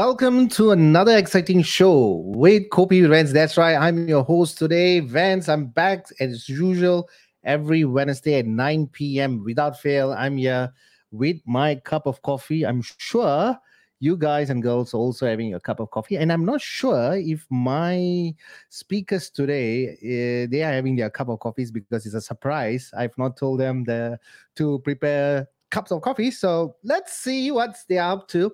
Welcome to another exciting show with Kopi Vans. That's right. I'm your host today, Vance. I'm back as usual every Wednesday at 9 p.m. Without fail, I'm here with my cup of coffee. I'm sure you guys and girls are also having a cup of coffee, and I'm not sure if my speakers today uh, they are having their cup of coffees because it's a surprise. I've not told them the, to prepare cups of coffee, so let's see what they're up to.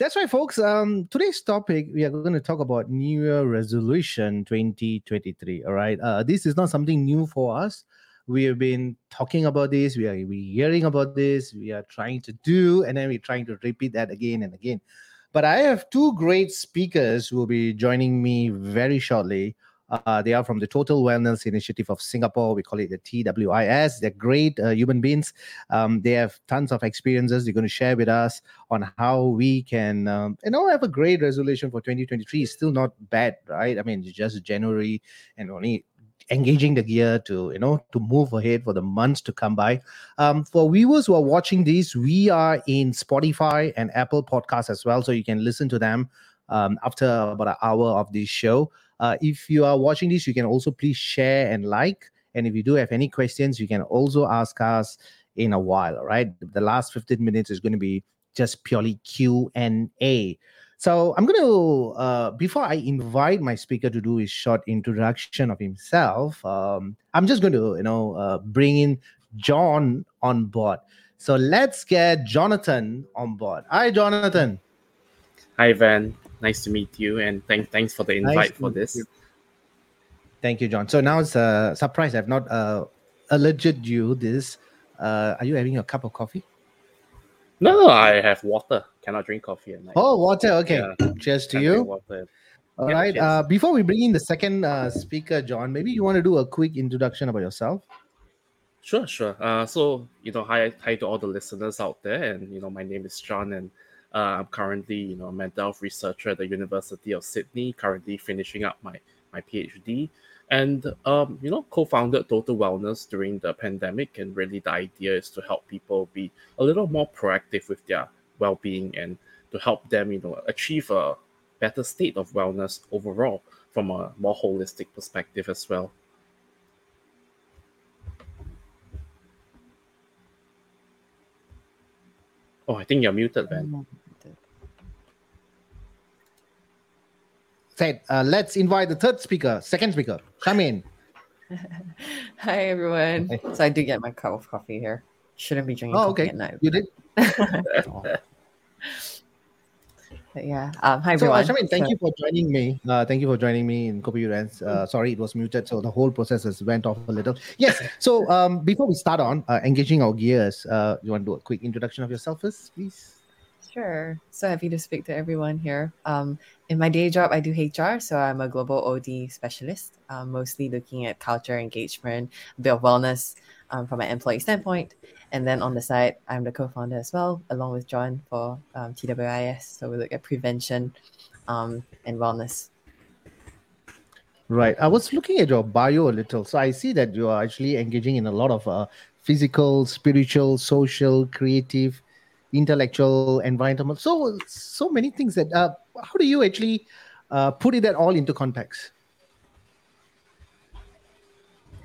That's right, folks. Um, today's topic we are going to talk about New Year Resolution 2023. All right, uh, this is not something new for us. We have been talking about this. We are we hearing about this. We are trying to do, and then we're trying to repeat that again and again. But I have two great speakers who will be joining me very shortly. Uh, they are from the Total Wellness Initiative of Singapore. We call it the TWIS. They're great uh, human beings. Um, they have tons of experiences. They're going to share with us on how we can, um, you know, have a great resolution for 2023. It's still not bad, right? I mean, it's just January and only engaging the gear to you know to move ahead for the months to come by um, for viewers who are watching this we are in spotify and apple podcasts as well so you can listen to them um, after about an hour of this show uh, if you are watching this, you can also please share and like. And if you do have any questions, you can also ask us in a while. Right, the last 15 minutes is going to be just purely Q and A. So I'm going to, uh, before I invite my speaker to do his short introduction of himself, um, I'm just going to, you know, uh, bring in John on board. So let's get Jonathan on board. Hi, Jonathan. Hi, Van nice to meet you, and thank thanks for the invite nice for this. You. Thank you, John. So now it's a surprise. I've not uh, alleged you this. Uh, are you having a cup of coffee? No, I have water. Cannot drink coffee at night. Oh, water. Okay. Yeah. Cheers to you. Water. All yeah, right. Uh, before we bring in the second uh, speaker, John, maybe you want to do a quick introduction about yourself. Sure, sure. Uh, so you know, hi, hi to all the listeners out there, and you know, my name is John, and uh, I'm currently, you know, a mental health researcher at the University of Sydney, currently finishing up my, my PhD. And, um, you know, co-founded Total Wellness during the pandemic. And really the idea is to help people be a little more proactive with their well-being and to help them, you know, achieve a better state of wellness overall from a more holistic perspective as well. Oh, I think you're muted, Ben. Said, uh, let's invite the third speaker, second speaker. Come in. Hi, everyone. So I did get my cup of coffee here. Shouldn't be drinking oh, okay. at night. You did? But yeah. Um, hi everyone. So, Charmaine, thank so, you for joining me. Uh, thank you for joining me in Kopi Rants. Uh, sorry, it was muted, so the whole process has went off a little. Yes. So um, before we start on uh, engaging our gears, uh, you want to do a quick introduction of yourself first, please? Sure. So happy to speak to everyone here. Um, in my day job, I do HR, so I'm a global OD specialist, um, mostly looking at culture, engagement, a bit of wellness um, from an employee standpoint. And then on the side, I'm the co-founder as well, along with John for um, TWIS. So we look at prevention um, and wellness. Right. I was looking at your bio a little. So I see that you are actually engaging in a lot of uh, physical, spiritual, social, creative, intellectual, environmental. So so many things that. Uh, how do you actually uh, put it that all into context?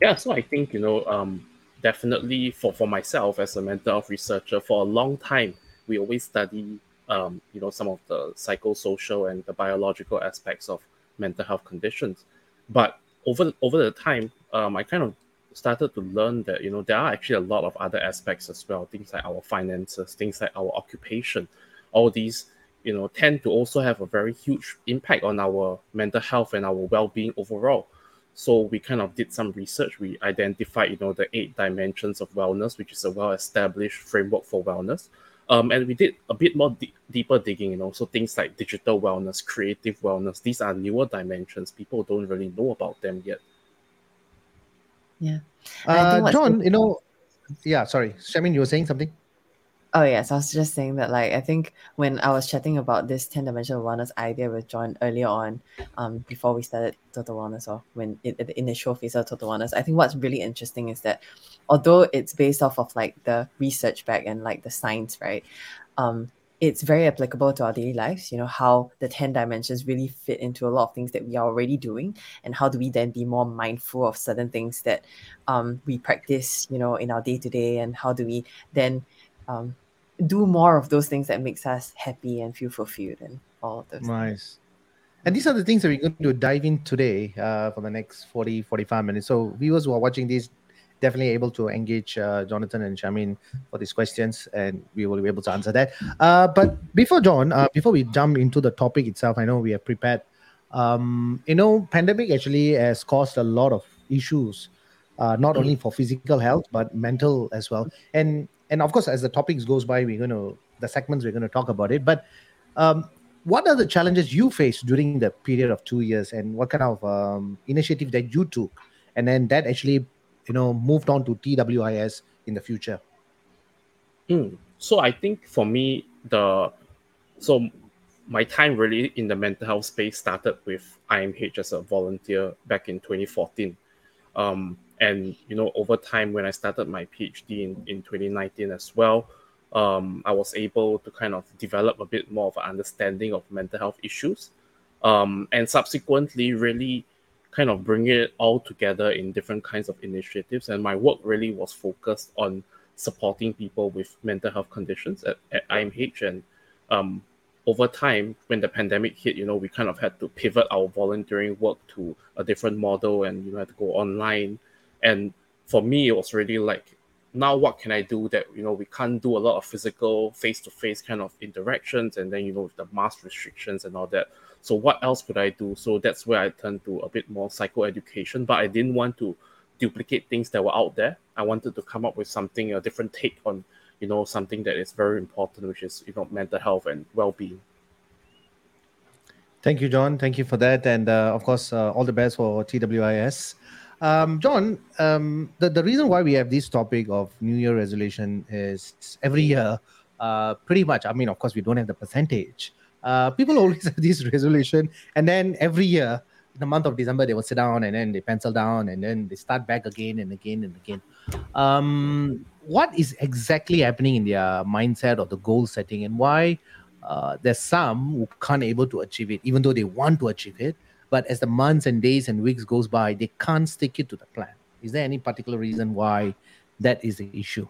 Yeah. So I think you know. Um, definitely for, for myself as a mental health researcher for a long time we always study um, you know some of the psychosocial and the biological aspects of mental health conditions but over over the time um, i kind of started to learn that you know there are actually a lot of other aspects as well things like our finances things like our occupation all these you know tend to also have a very huge impact on our mental health and our well-being overall so we kind of did some research. We identified, you know, the eight dimensions of wellness, which is a well-established framework for wellness. Um, and we did a bit more d- deeper digging, you know, so things like digital wellness, creative wellness. These are newer dimensions. People don't really know about them yet. Yeah. Uh, John, you know, yeah. Sorry, Charmaine, you were saying something. Oh yes, I was just saying that like I think when I was chatting about this 10 dimensional wellness idea with John earlier on, um, before we started Total Wellness or when in, in the initial phase of Total Wellness, I think what's really interesting is that although it's based off of like the research back and like the science, right? Um, it's very applicable to our daily lives you know how the 10 dimensions really fit into a lot of things that we are already doing and how do we then be more mindful of certain things that um, we practice you know in our day to day and how do we then um, do more of those things that makes us happy and feel fulfilled and all of those nice things. and these are the things that we're going to dive in today uh, for the next 40 45 minutes so viewers who are watching this definitely able to engage uh, Jonathan and Charmaine for these questions, and we will be able to answer that. Uh, but before John, uh, before we jump into the topic itself, I know we have prepared. Um, you know, pandemic actually has caused a lot of issues, uh, not only for physical health but mental as well. And and of course, as the topics goes by, we're going to the segments we're going to talk about it. But um, what are the challenges you faced during the period of two years, and what kind of um, initiative that you took? And then that actually you know moved on to TWIS in the future? Mm. So I think for me the so my time really in the mental health space started with IMH as a volunteer back in 2014. Um, and you know over time when I started my PhD in, in 2019 as well, um, I was able to kind of develop a bit more of an understanding of mental health issues. Um, and subsequently really kind of bring it all together in different kinds of initiatives. And my work really was focused on supporting people with mental health conditions at, at IMH. And um, over time, when the pandemic hit, you know, we kind of had to pivot our volunteering work to a different model and, you know, had to go online. And for me, it was really like, now what can I do that, you know, we can't do a lot of physical face-to-face kind of interactions and then, you know, with the mask restrictions and all that. So what else could I do? So that's where I turned to a bit more psychoeducation, but I didn't want to duplicate things that were out there. I wanted to come up with something, a different take on, you know, something that is very important, which is, you know, mental health and well-being. Thank you, John. Thank you for that. And uh, of course, uh, all the best for TWIS. Um, John, um, the, the reason why we have this topic of New Year resolution is every year, uh, pretty much, I mean, of course, we don't have the percentage, uh, people always have this resolution, and then every year, in the month of December, they will sit down and then they pencil down and then they start back again and again and again. Um, what is exactly happening in their mindset or the goal setting, and why uh, there's some who can't able to achieve it, even though they want to achieve it, but as the months and days and weeks goes by, they can't stick it to the plan. Is there any particular reason why that is the issue?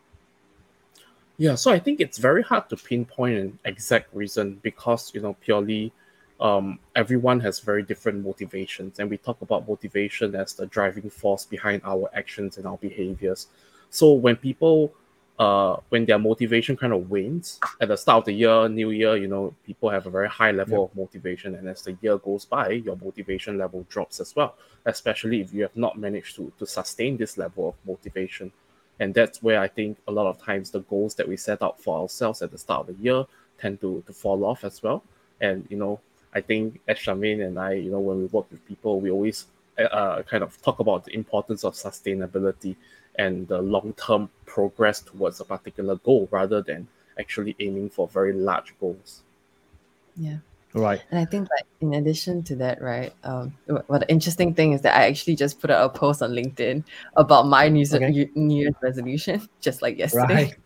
Yeah, so I think it's very hard to pinpoint an exact reason because you know purely um, everyone has very different motivations, and we talk about motivation as the driving force behind our actions and our behaviors. So when people uh, when their motivation kind of wanes at the start of the year, new year, you know, people have a very high level of motivation, and as the year goes by, your motivation level drops as well. Especially if you have not managed to to sustain this level of motivation and that's where I think a lot of times the goals that we set out for ourselves at the start of the year tend to to fall off as well. And you know, I think as Charmaine and I, you know, when we work with people, we always uh, uh kind of talk about the importance of sustainability and the long-term progress towards a particular goal rather than actually aiming for very large goals. Yeah. Right. And I think that in addition to that, right, um, what the interesting thing is that I actually just put out a post on LinkedIn about my New, okay. New Year's resolution, just like yesterday. Right.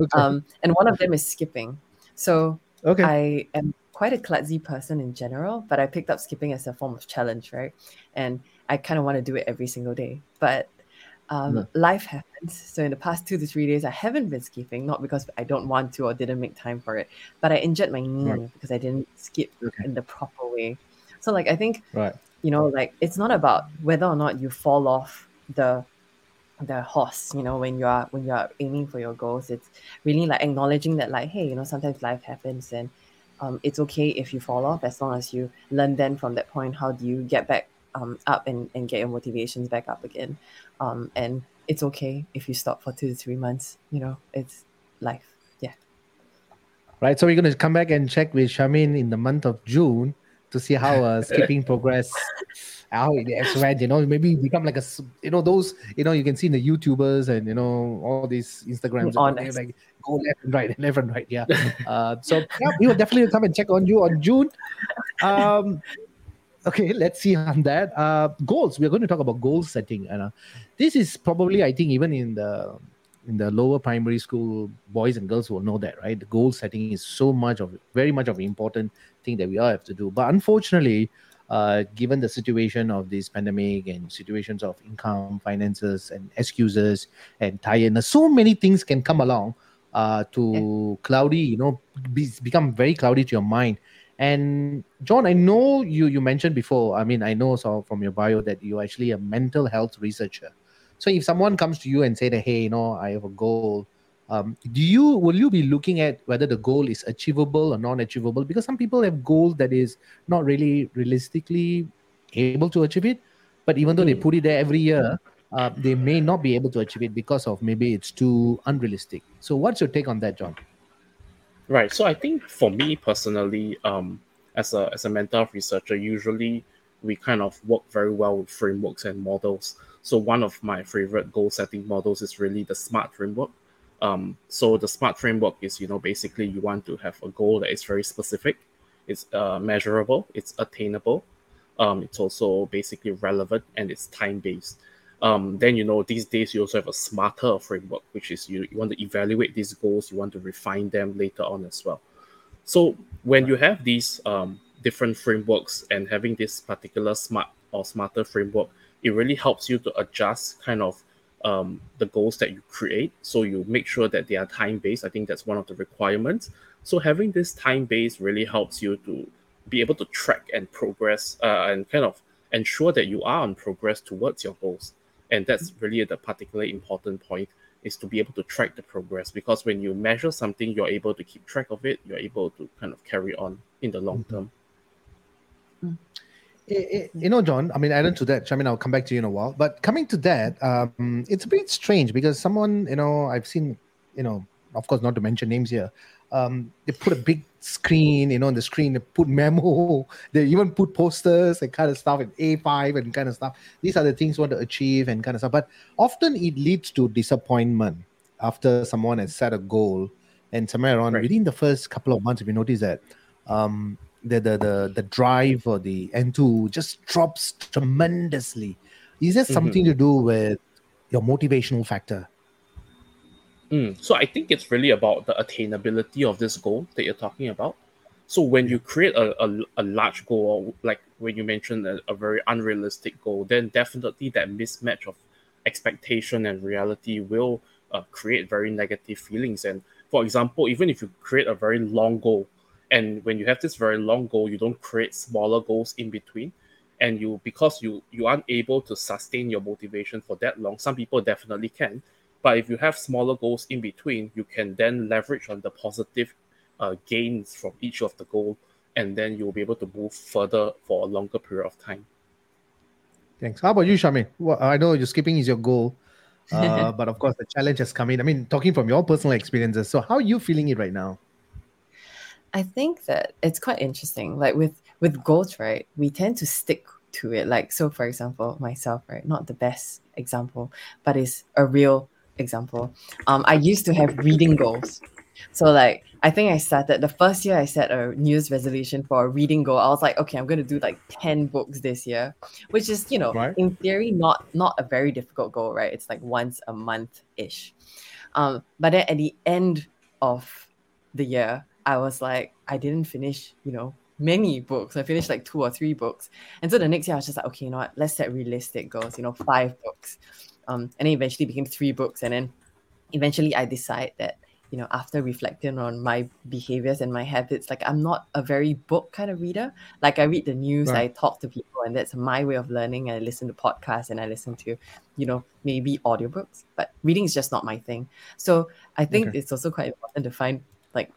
Okay. Um, and one of them is skipping. So okay. I am quite a klutzy person in general, but I picked up skipping as a form of challenge, right? And I kind of want to do it every single day. But um, no. life happens. So in the past two to three days, I haven't been skipping, not because I don't want to or didn't make time for it, but I injured my knee right. because I didn't skip okay. in the proper way. So like I think, right. you know, like it's not about whether or not you fall off the the horse you know when you are when you are aiming for your goals it's really like acknowledging that like hey you know sometimes life happens and um, it's okay if you fall off as long as you learn then from that point how do you get back um, up and, and get your motivations back up again um, and it's okay if you stop for two to three months. You know, it's life. Yeah. Right. So we're going to come back and check with Charmaine in the month of June to see how uh, skipping progress how it went you know maybe become like a you know those you know you can see in the youtubers and you know all these instagrams like go left and right left and right yeah uh, so yeah we will definitely come and check on you on june um okay let's see on that. Uh goals. We're going to talk about goal setting and uh, this is probably i think even in the in the lower primary school boys and girls will know that right? The goal setting is so much of very much of an important thing that we all have to do. But unfortunately uh, given the situation of this pandemic and situations of income finances and excuses and tiredness so many things can come along uh, to yeah. cloudy you know be, become very cloudy to your mind and john i know you you mentioned before i mean i know so from your bio that you're actually a mental health researcher so if someone comes to you and say that, hey, you know, I have a goal, um, do you will you be looking at whether the goal is achievable or non-achievable? Because some people have goals that is not really realistically able to achieve it, but even though they put it there every year, uh, they may not be able to achieve it because of maybe it's too unrealistic. So what's your take on that, John? Right. So I think for me personally, um, as a as a mental researcher, usually we kind of work very well with frameworks and models. So one of my favorite goal setting models is really the SMART framework. Um, so the SMART framework is, you know, basically you want to have a goal that is very specific, it's uh, measurable, it's attainable, um, it's also basically relevant, and it's time based. Um, then you know these days you also have a smarter framework, which is you, you want to evaluate these goals, you want to refine them later on as well. So when you have these um, different frameworks and having this particular smart or smarter framework, it really helps you to adjust kind of um, the goals that you create. So you make sure that they are time based. I think that's one of the requirements. So having this time based really helps you to be able to track and progress uh, and kind of ensure that you are on progress towards your goals. And that's really the particularly important point is to be able to track the progress because when you measure something, you're able to keep track of it. You're able to kind of carry on in the long mm-hmm. term. Mm you know, John, I mean, adding to that, I mean, I'll come back to you in a while. But coming to that, um, it's a bit strange because someone, you know, I've seen, you know, of course, not to mention names here, um, they put a big screen, you know, on the screen, they put memo, they even put posters and kind of stuff and A5 and kind of stuff. These are the things you want to achieve and kind of stuff. But often it leads to disappointment after someone has set a goal. And somewhere around right. within the first couple of months, if you notice that, um, the the the, the drive or the N2 just drops tremendously. Is there something mm-hmm. to do with your motivational factor? Mm, so I think it's really about the attainability of this goal that you're talking about. So when you create a, a, a large goal, like when you mentioned a, a, very unrealistic goal, then definitely that mismatch of expectation and reality will uh, create very negative feelings. And for example, even if you create a very long goal, and when you have this very long goal you don't create smaller goals in between and you because you you aren't able to sustain your motivation for that long some people definitely can but if you have smaller goals in between you can then leverage on the positive uh, gains from each of the goal and then you'll be able to move further for a longer period of time thanks how about you Charmaine? well, i know you're skipping is your goal uh, but of course the challenge has come in i mean talking from your personal experiences so how are you feeling it right now I think that it's quite interesting. Like with with goals, right? We tend to stick to it. Like so, for example, myself, right? Not the best example, but it's a real example. Um, I used to have reading goals. So like I think I started the first year I set a news resolution for a reading goal. I was like, okay, I'm gonna do like 10 books this year, which is, you know, right. in theory, not not a very difficult goal, right? It's like once a month-ish. Um, but then at the end of the year, I was like, I didn't finish, you know, many books. I finished like two or three books. And so the next year I was just like, okay, you know what, let's set realistic goals, you know, five books. Um, and then eventually became three books. And then eventually I decide that, you know, after reflecting on my behaviors and my habits, like I'm not a very book kind of reader. Like I read the news, right. I talk to people, and that's my way of learning. I listen to podcasts and I listen to, you know, maybe audiobooks, but reading is just not my thing. So I think okay. it's also quite important to find like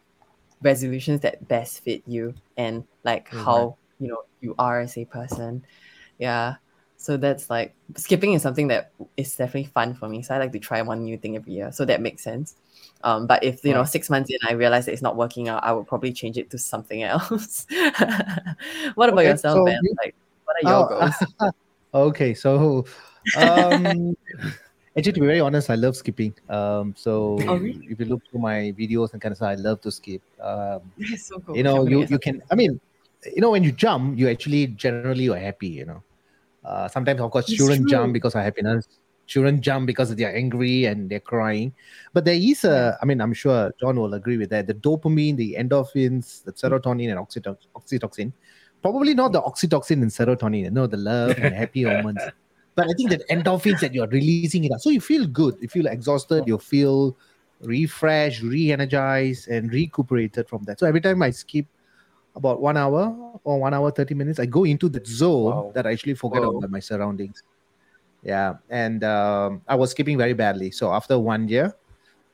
resolutions that best fit you and like mm-hmm. how you know you are as a person yeah so that's like skipping is something that is definitely fun for me so i like to try one new thing every year so that makes sense um, but if you right. know six months in i realize that it's not working out i would probably change it to something else what about okay, yourself so man you, like what are your oh, goals okay so um Actually, to be very honest, I love skipping. Um, so oh, really? if you look through my videos and kind of stuff, I love to skip. Um, so cool. You know, you, you can. I mean, you know, when you jump, you actually generally are happy. You know, uh, sometimes of course it's children true. jump because of happiness. children jump because they're angry and they're crying. But there is a, I mean, I'm sure John will agree with that. The dopamine, the endorphins, the serotonin and oxytocin, oxytocin probably not the oxytocin and serotonin, no, the love and happy hormones. But I think that endorphins that you're releasing it out. So you feel good. You feel exhausted. You feel refreshed, re-energized, and recuperated from that. So every time I skip about one hour or one hour 30 minutes, I go into that zone wow. that I actually forget Whoa. about my surroundings. Yeah. And um, I was skipping very badly. So after one year,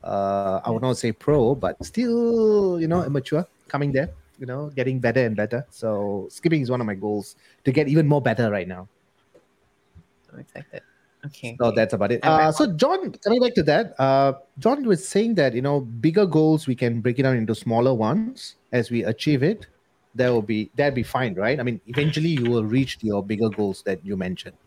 uh, I would not say pro, but still, you know, immature coming there, you know, getting better and better. So skipping is one of my goals to get even more better right now. I'm excited. Okay. So that's about it. Uh, so John, coming back to that, uh, John was saying that you know bigger goals we can break it down into smaller ones as we achieve it. That will be that be fine, right? I mean, eventually you will reach your bigger goals that you mentioned.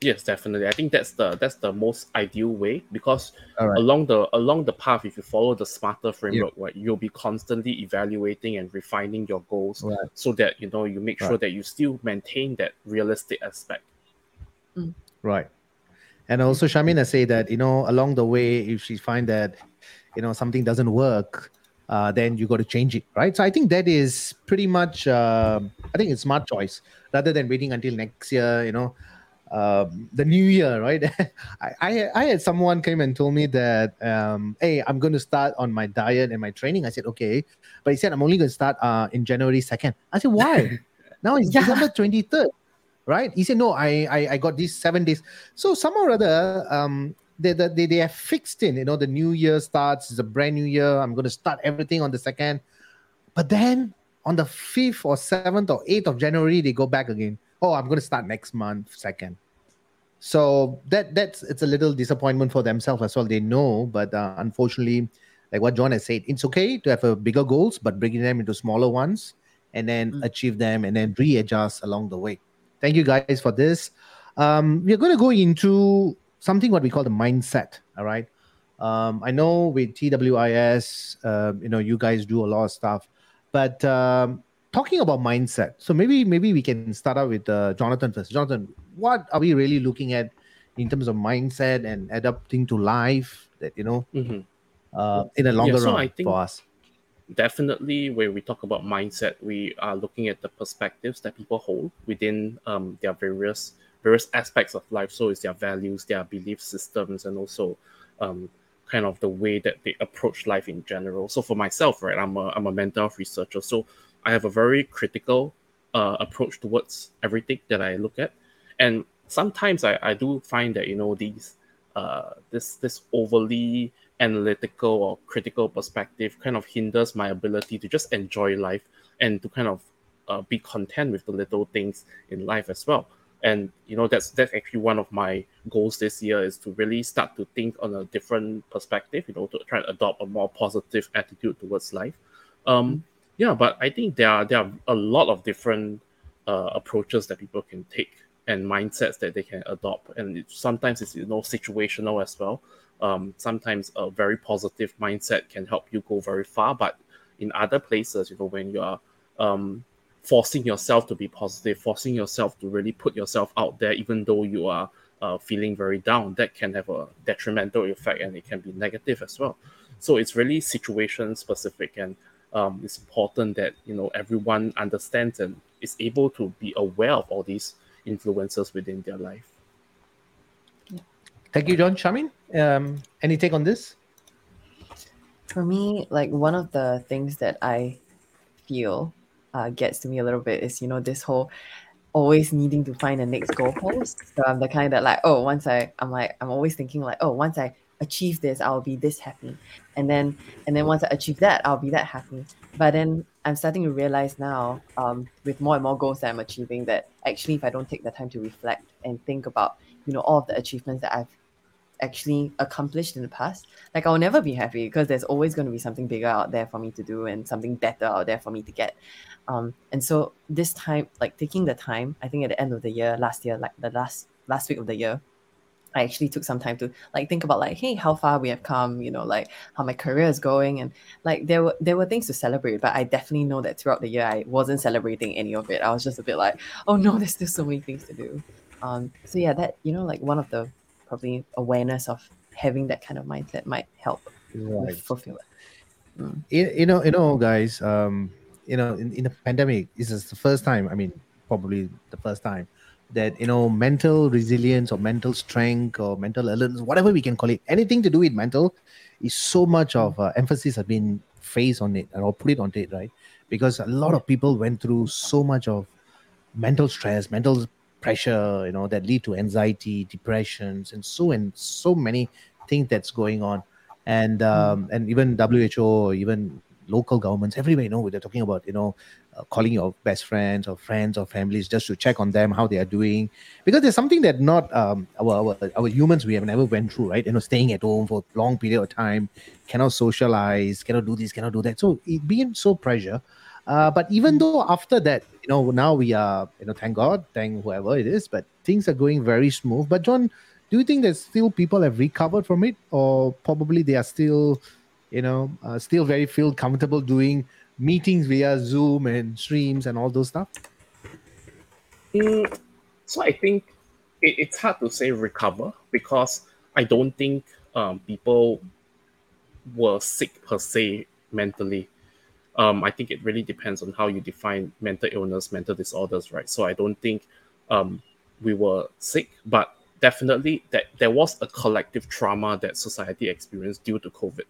Yes, definitely. I think that's the that's the most ideal way because right. along the along the path, if you follow the smarter framework, yeah. right, you'll be constantly evaluating and refining your goals right. so that you know you make sure that you still maintain that realistic aspect. Mm. Right. And also Shamina say that, you know, along the way, if she find that, you know, something doesn't work, uh, then you got to change it, right? So I think that is pretty much, uh, I think it's smart choice rather than waiting until next year, you know, um, the new year, right? I, I, I had someone came and told me that, um, hey, I'm going to start on my diet and my training. I said, okay, but he said I'm only going to start uh, in January second. I said, why? now it's yeah. December twenty third right? He said, no, I, I, I got these seven days. So somehow or other, um, they, they, they have fixed in, you know, the new year starts, it's a brand new year. I'm going to start everything on the second. But then on the 5th or 7th or 8th of January, they go back again. Oh, I'm going to start next month, second. So that that's it's a little disappointment for themselves as well. They know, but uh, unfortunately, like what John has said, it's okay to have a bigger goals, but breaking them into smaller ones and then mm. achieve them and then readjust along the way. Thank you guys for this. Um, we're going to go into something what we call the mindset. All right. Um, I know with TWIS, uh, you know, you guys do a lot of stuff, but um, talking about mindset. So maybe maybe we can start out with uh, Jonathan first. Jonathan, what are we really looking at in terms of mindset and adapting to life? That you know, mm-hmm. uh, in a longer yeah, so run for us definitely when we talk about mindset we are looking at the perspectives that people hold within um, their various various aspects of life. So it's their values their belief systems and also um, kind of the way that they approach life in general. So for myself right i'm a, I'm a mental health researcher. So i have a very critical uh, approach towards everything that i look at. And sometimes i, I do find that you know these uh, this this overly analytical or critical perspective kind of hinders my ability to just enjoy life and to kind of uh, be content with the little things in life as well and you know that's that's actually one of my goals this year is to really start to think on a different perspective you know to try and adopt a more positive attitude towards life um mm-hmm. yeah but i think there are there are a lot of different uh, approaches that people can take and mindsets that they can adopt and it, sometimes it's you know situational as well um, sometimes a very positive mindset can help you go very far. But in other places, you know, when you are um, forcing yourself to be positive, forcing yourself to really put yourself out there, even though you are uh, feeling very down, that can have a detrimental effect and it can be negative as well. So it's really situation specific, and um, it's important that you know everyone understands and is able to be aware of all these influences within their life. Thank you, John. Charmaine, um, any take on this? For me, like one of the things that I feel uh, gets to me a little bit is, you know, this whole always needing to find the next goalpost. So I'm the kind that like, oh, once I, I'm like, I'm always thinking like, oh, once I achieve this, I'll be this happy, and then, and then once I achieve that, I'll be that happy. But then I'm starting to realize now, um, with more and more goals that I'm achieving, that actually, if I don't take the time to reflect and think about, you know, all of the achievements that I've actually accomplished in the past, like I'll never be happy because there's always going to be something bigger out there for me to do and something better out there for me to get. Um, and so this time, like taking the time, I think at the end of the year, last year, like the last last week of the year, I actually took some time to like think about like, hey, how far we have come, you know, like how my career is going, and like there were there were things to celebrate, but I definitely know that throughout the year I wasn't celebrating any of it. I was just a bit like, oh no, there's still so many things to do. Um, so yeah, that you know, like one of the probably awareness of having that kind of mindset might help Right. fulfill it. Mm. you, you know, you know, guys. Um, you know, in, in the pandemic, this is the first time. I mean, probably the first time that you know, mental resilience or mental strength or mental alertness, whatever we can call it, anything to do with mental, is so much of uh, emphasis has been faced on it or put it on it, right? Because a lot of people went through so much of mental stress, mental pressure, you know, that lead to anxiety, depressions, and so and so many things that's going on. And um, and even WHO or even local governments, everywhere, you know, they're talking about, you know, uh, calling your best friends or friends or families just to check on them how they are doing. Because there's something that not um, our, our our humans we have never went through right? You know staying at home for a long period of time cannot socialize cannot do this cannot do that. So it being so pressure uh, but even though after that you know now we are you know thank god thank whoever it is but things are going very smooth. But john do you think that still people have recovered from it? Or probably they are still you know uh, still very feel comfortable doing meetings via zoom and streams and all those stuff? Mm, so I think it, it's hard to say recover because I don't think um, people were sick per se mentally. Um, I think it really depends on how you define mental illness, mental disorders, right? So I don't think um, we were sick, but definitely that there was a collective trauma that society experienced due to COVID,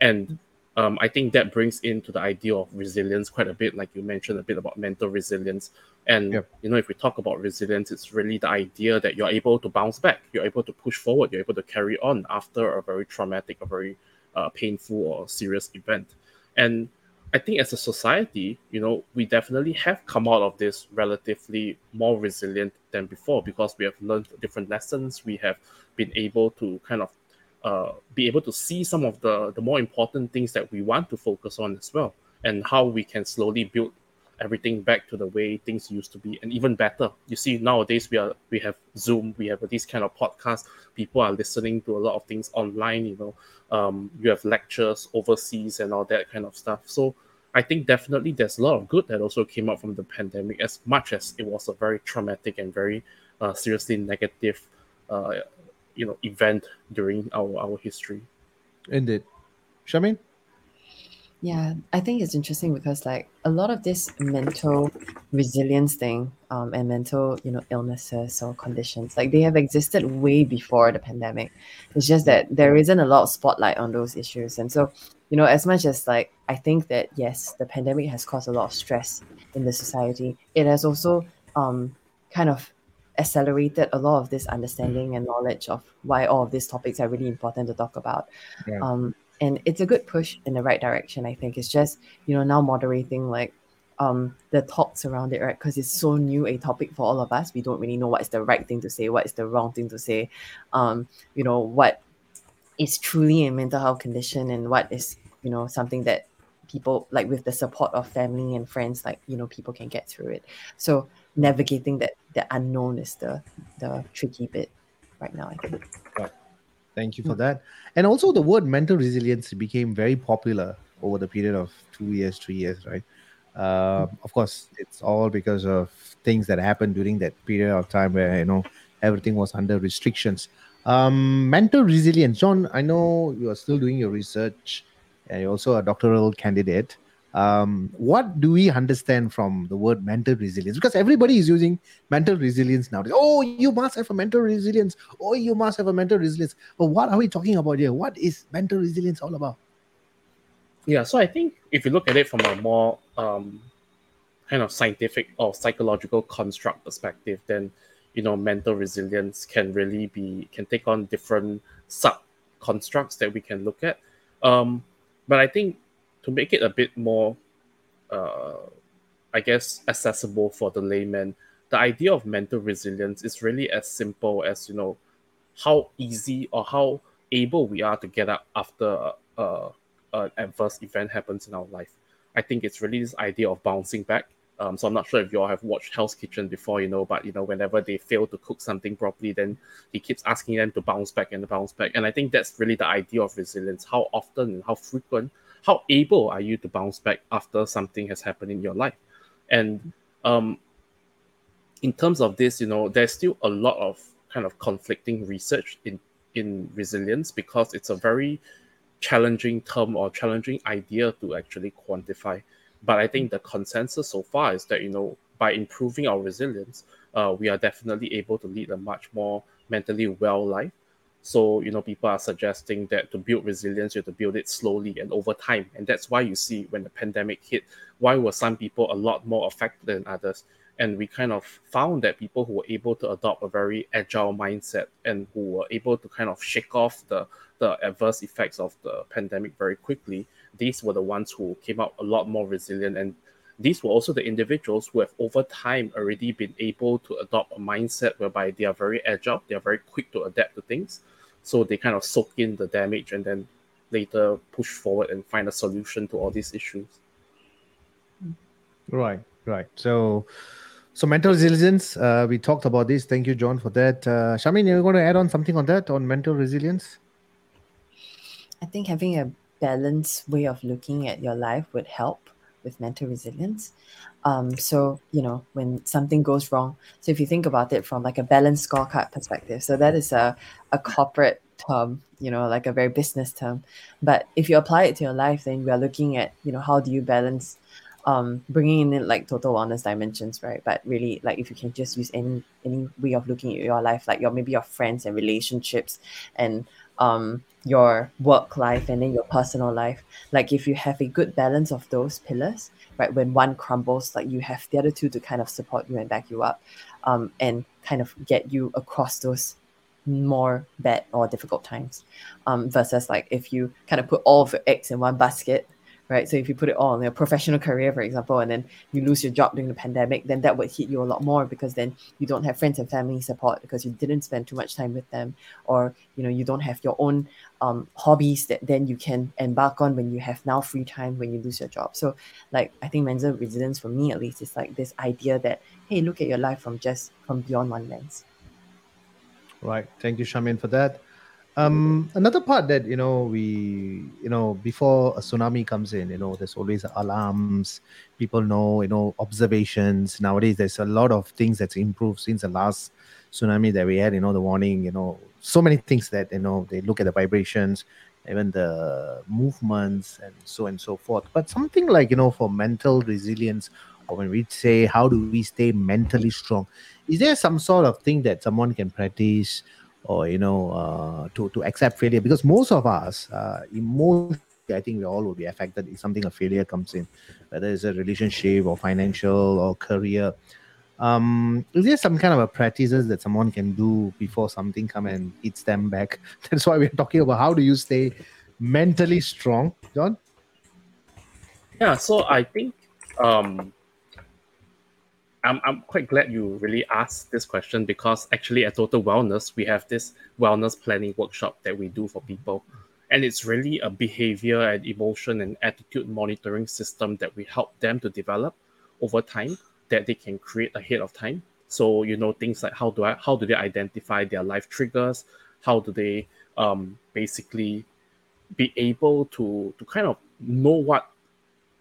and um, I think that brings into the idea of resilience quite a bit, like you mentioned a bit about mental resilience. And Yep. you know, if we talk about resilience, it's really the idea that you're able to bounce back, you're able to push forward, you're able to carry on after a very traumatic, a very uh, painful or serious event. And I think as a society, you know, we definitely have come out of this relatively more resilient than before because we have learned different lessons. We have been able to kind of uh, be able to see some of the the more important things that we want to focus on as well, and how we can slowly build everything back to the way things used to be, and even better. You see, nowadays we are we have Zoom, we have these kind of podcasts. People are listening to a lot of things online. You know, um, you have lectures overseas and all that kind of stuff. So I think definitely there's a lot of good that also came out from the pandemic, as much as it was a very traumatic and very uh, seriously negative, uh, you know, event during our our history. indeed Charmaine Yeah, I think it's interesting because like a lot of this mental resilience thing, um, and mental, you know, illnesses or conditions, like they have existed way before the pandemic. It's just that there isn't a lot of spotlight on those issues. And so, you know, as much as like I think that yes, the pandemic has caused a lot of stress in the society, it has also um kind of accelerated a lot of this understanding and knowledge of why all of these topics are really important to talk about. Yeah. Um, and it's a good push in the right direction. I think it's just you know now moderating like um the talks around it, right? Because it's so new a topic for all of us. We don't really know what is the right thing to say, what is the wrong thing to say. Um, you know what is truly a mental health condition and what is you know something that people like with the support of family and friends like you know people can get through it so navigating that the unknown is the the tricky bit right now i think Thank you for that. And also, the word mental resilience became very popular over the period of two years, three years, right? Uh, of course, it's all because of things that happened during that period of time where you know everything was under restrictions. Um, mental resilience, John. I know you are still doing your research, and you're also a doctoral candidate. Um, what do we understand from the word mental resilience? Because everybody is using mental resilience nowadays. Oh, you must have a mental resilience. Oh, you must have a mental resilience. But what are we talking about here? What is mental resilience all about? Yeah, so I think if you look at it from a more um, kind of scientific or psychological construct perspective, then you know mental resilience can really be can take on different sub constructs that we can look at. Um, but I think to make it a bit more, uh, I guess, accessible for the layman, the idea of mental resilience is really as simple as you know how easy or how able we are to get up after uh, an adverse event happens in our life. I think it's really this idea of bouncing back. Um, so I'm not sure if you all have watched Hell's Kitchen before, you know, but you know, whenever they fail to cook something properly, then he keeps asking them to bounce back and bounce back. And I think that's really the idea of resilience. How often and how frequent, how able are you to bounce back after something has happened in your life? And um, in terms of this, you know, there's still a lot of kind of conflicting research in in resilience because it's a very challenging term or challenging idea to actually quantify. But I think the consensus so far is that you know by improving our resilience, uh, we are definitely able to lead a much more mentally well life. So you know people are suggesting that to build resilience, you have to build it slowly and over time, and that's why you see when the pandemic hit, why were some people a lot more affected than others? and we kind of found that people who were able to adopt a very agile mindset and who were able to kind of shake off the the adverse effects of the pandemic very quickly these were the ones who came out a lot more resilient and these were also the individuals who have over time already been able to adopt a mindset whereby they are very agile they are very quick to adapt to things so they kind of soak in the damage and then later push forward and find a solution to all these issues right right so so mental resilience, uh, we talked about this. Thank you, John, for that. Uh, Charmaine, you're going to add on something on that on mental resilience? I think having a balanced way of looking at your life would help with mental resilience. Um, so you know when something goes wrong. So if you think about it from like a balanced scorecard perspective, so that is a a corporate term, you know, like a very business term. But if you apply it to your life, then we are looking at you know how do you balance um bringing in like total wellness dimensions right but really like if you can just use any any way of looking at your life like your maybe your friends and relationships and um your work life and then your personal life. Like if you have a good balance of those pillars right when one crumbles like you have the other two to kind of support you and back you up um and kind of get you across those more bad or difficult times. Um versus like if you kind of put all of your eggs in one basket right? So if you put it all on your professional career, for example, and then you lose your job during the pandemic, then that would hit you a lot more because then you don't have friends and family support because you didn't spend too much time with them, or you know you don't have your own um, hobbies that then you can embark on when you have now free time when you lose your job. So like I think mental resilience for me at least is like this idea that hey, look at your life from just from beyond one lens. Right. Thank you, Charmaine, for that. Um, another part that you know we you know before a tsunami comes in, you know, there's always alarms. People know, you know, observations. Nowadays, there's a lot of things that's improved since the last tsunami that we had. You know, the warning. You know, so many things that you know they look at the vibrations, even the movements, and so and so forth. But something like you know for mental resilience, or when we say how do we stay mentally strong, is there some sort of thing that someone can practice? Or you know uh, to to accept failure because most of us uh, most I think we all will be affected if something a failure comes in, whether it's a relationship or financial or career. Um, is there some kind of a practices that someone can do before something come and hits them back? That's why we're talking about how do you stay mentally strong, John? Yeah, so I think um, I'm, I'm quite glad you really asked this question because actually at Total Wellness, we have this wellness planning workshop that we do for people. And it's really a behavior and emotion and attitude monitoring system that we help them to develop over time that they can create ahead of time. So, you know, things like how do I how do they identify their life triggers? How do they um, basically be able to to kind of know what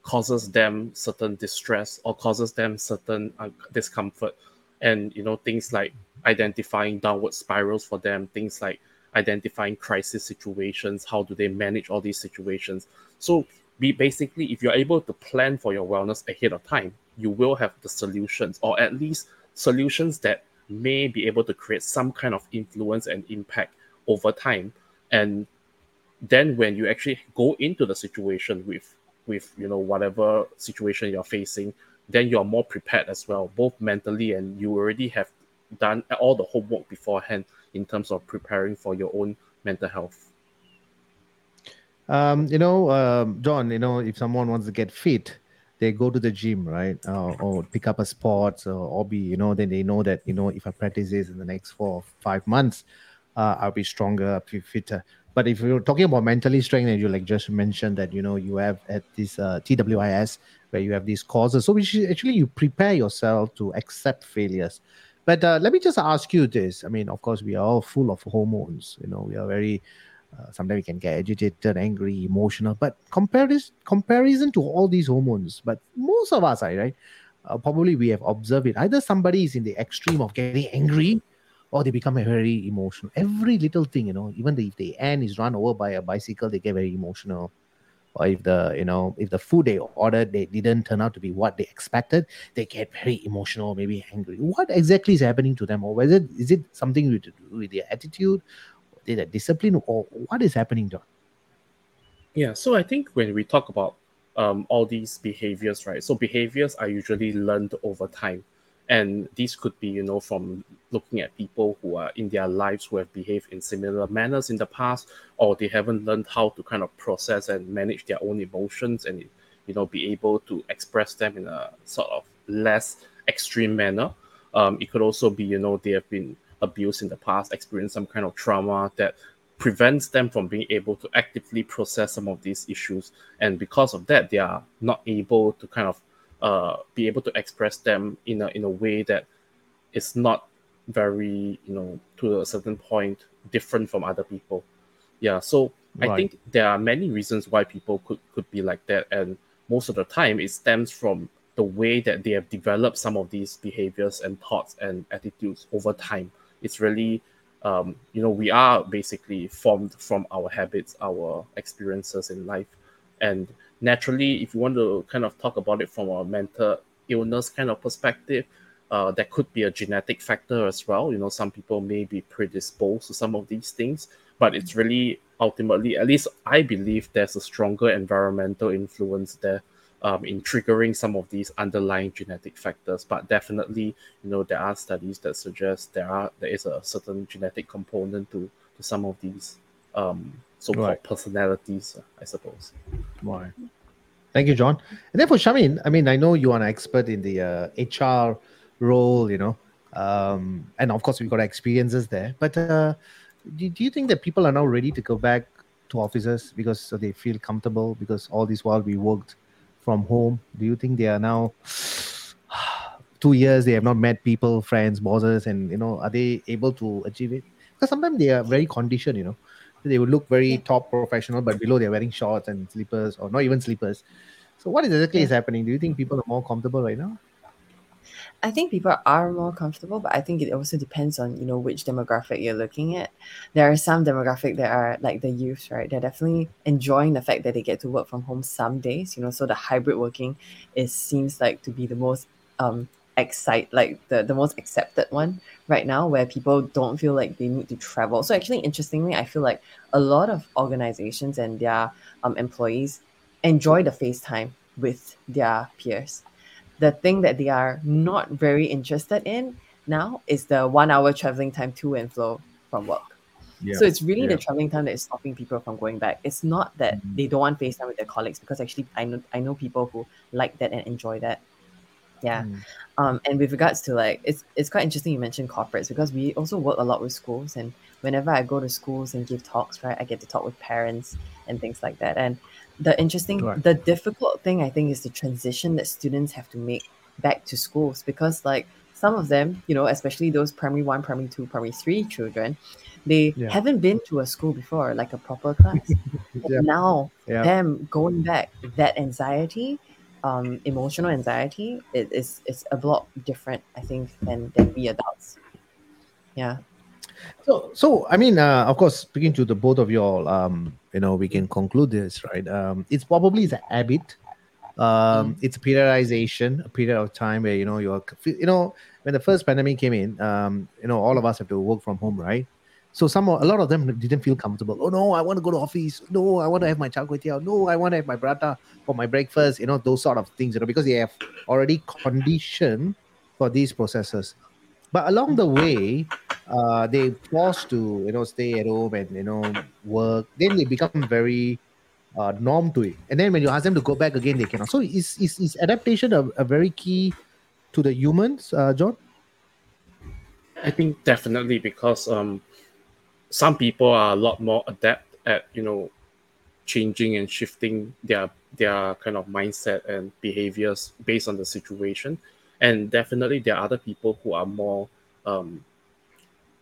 causes them certain distress or causes them certain uh, discomfort. And you know things like identifying downward spirals for them things like identifying crisis situations how do they manage all these situations. So be basically if you're able to plan for your wellness ahead of time you will have the solutions or at least solutions that may be able to create some kind of influence and impact over time. And then when you actually go into the situation with with you know whatever situation you're facing then you're more prepared as well both mentally and you already have done all the homework beforehand in terms of preparing for your own mental health. Um, you know um, john you know if someone wants to get fit they go to the gym right? Uh, or pick up a sport or hobby you know then they know that you know if i practice this in the next four or five months uh, i'll be stronger i'll be fitter but if you're talking about mentally strength, and you like just mentioned that you know you have at this uh, TWIS where you have these courses, so which actually you prepare yourself to accept failures. But uh, let me just ask you this: I mean, of course, we are all full of hormones. You know, we are very uh, sometimes we can get agitated, angry, emotional. But comparison comparison to all these hormones, but most of us, right? Uh, probably we have observed it. Either somebody is in the extreme of getting angry, or they become very emotional. Every little thing, you know, even if the ant is run over by a bicycle, they get very emotional. Or if the you know if the food they ordered they didn't turn out to be what they expected, they get very emotional, maybe angry. What exactly is happening to them, or whether is it something with, with their attitude, their discipline, or what is happening, John? Yeah, so I think when we talk about um, all these behaviors, right? So behaviors are usually learned over time and these could be you know from looking at people who are in their lives who have behaved in similar manners in the past or they haven't learned how to kind of process and manage their own emotions and you know be able to express them in a sort of less extreme manner. Um, it could also be you know they have been abused in the past experienced some kind of trauma that prevents them from being able to actively process some of these issues. And because of that they are not able to kind of uh, be able to express them in a in a way that is not very you know to a certain point different from other people yeah so right. i think there are many reasons why people could could be like that and most of the time it stems from the way that they have developed some of these behaviors and thoughts and attitudes over time it's really um, you know we are basically formed from our habits our experiences in life and naturally, if you want to kind of talk about it from a mental illness kind of perspective, uh, that could be a genetic factor as well. You know, some people may be predisposed to some of these things, but it's really ultimately, at least I believe, there's a stronger environmental influence there um, in triggering some of these underlying genetic factors. But definitely, you know, there are studies that suggest there are there is a certain genetic component to to some of these um, so-called right. personalities, I suppose. Right. Thank you, John. And then for Charmaine, I mean, I know you are an expert in the uh, HR role, you know, um, and of course we've got experiences there. But uh, do, do you think that people are now ready to go back to offices because they feel comfortable? Because all this while we worked from home, do you think they are now two years they have not met people, friends, bosses, and you know, are they able to achieve it? Because sometimes they are very conditioned, you know they would look very top professional, but below they're wearing shorts and slippers, or not even slippers. So, what exactly yeah. is happening? Do you think people are more comfortable right now? I think people are more comfortable, but I think it also depends on you know which demographic you're looking at. There are some demographic that are like the youth, right? They're definitely enjoying the fact that they get to work from home some days. You know, so the hybrid working is seems like to be the most um, excite like the, the most accepted one right now where people don't feel like they need to travel so actually interestingly i feel like a lot of organizations and their um, employees enjoy the FaceTime with their peers the thing that they are not very interested in now is the one hour traveling time to and flow from work yeah. So it's really yeah. the traveling time that is stopping people from going back. It's not that mm-hmm. they don't want FaceTime with their colleagues because actually I know I know people who like that and enjoy that. Yeah. Mm. Um, and with regards to like, it's it's quite interesting you mentioned corporates because we also work a lot with schools, and whenever I go to schools and give talks, right, I get to talk with parents and things like that. And the interesting, right. the difficult thing I think is the transition that students have to make back to schools because like some of them, you know, especially those primary one, primary two, primary three children, they yeah. haven't been to a school before, like a proper class. yeah. Now, yeah. them going back, that anxiety um, emotional anxiety it is it's a lot different i think than than we adults. Yeah. So so i mean uh, of course speaking to the both of you all um you know we can conclude this right? Um it's probably the habit um mm. it's a periodization a period of time where you know you're you know when the first pandemic came in um you know all of us have to work from home right so some a lot of them didn't feel comfortable. Oh no, I want to go to office. No, I want to have my char kway. No, I want to have my prata for my breakfast. You know those sort of things. You know because they have already conditioned for these processes. But along the way, uh, they forced to you know stay at home and you know work. Then they become very uh, norm to it. And then when you ask them to go back again, they cannot. So is is, is adaptation a, a very key to the humans, uh, John? I think definitely because um, some people are a lot more adept at you know changing and shifting their their kind of mindset and behaviors based on the situation. And definitely there are other people who are more um,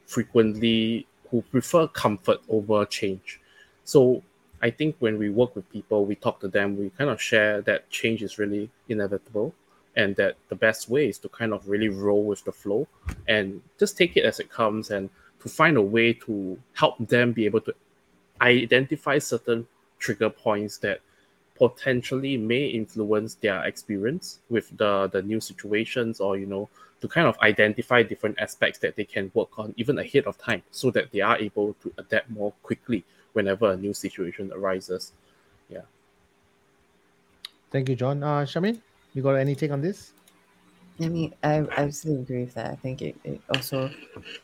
frequently who prefer comfort over change. So i think when we work with people we talk to them we kind of share that change is really inevitable and that the best way is to kind of really roll with the flow and just take it as it comes and to find a way to help them be able to identify certain trigger points that potentially may influence their experience with the the new situations or you know to kind of identify different aspects that they can work on even ahead of time so that they are able to adapt more quickly whenever a new situation arises. Yeah. Thank you john. Uh Charmaine you got any take on this I mean, I, I absolutely agree with that. I think it, it also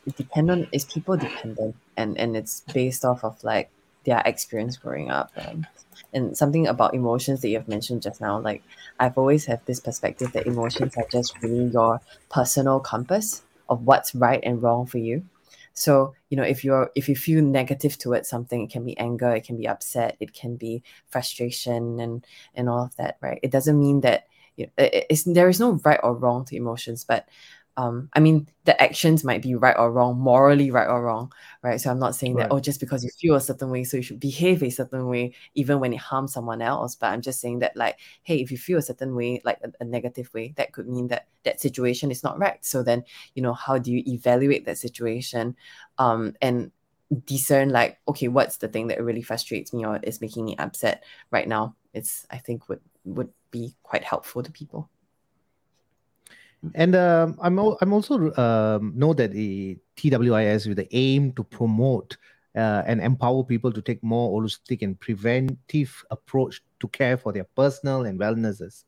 it depend on it's people dependent and and it's based off of like their experience growing up. Um, and something about emotions that you have mentioned just now, like I've always had this perspective that emotions are just really your personal compass of what's right and wrong for you. So, you know, if you're if you feel negative towards something, it can be anger, it can be upset, it can be frustration and and all of that, right? It doesn't mean that you know, it's there is no right or wrong to emotions, but um, I mean, the actions might be right or wrong, morally right or wrong, right? So I'm not saying right. that, oh, just because you feel a certain way, so you should behave a certain way, even when it harms someone else. But I'm just saying that, like, hey, if you feel a certain way, like a, a negative way, that could mean that that situation is not right. So then, you know, how do you evaluate that situation um, and discern, like, okay, what's the thing that really frustrates me or is making me upset right now? It's, I think, would would be quite helpful to people. And um, I'm I'm also um, know that the TWIS with the aim to promote uh, and empower people to take more holistic and preventive approach to care for their personal and wellnesses.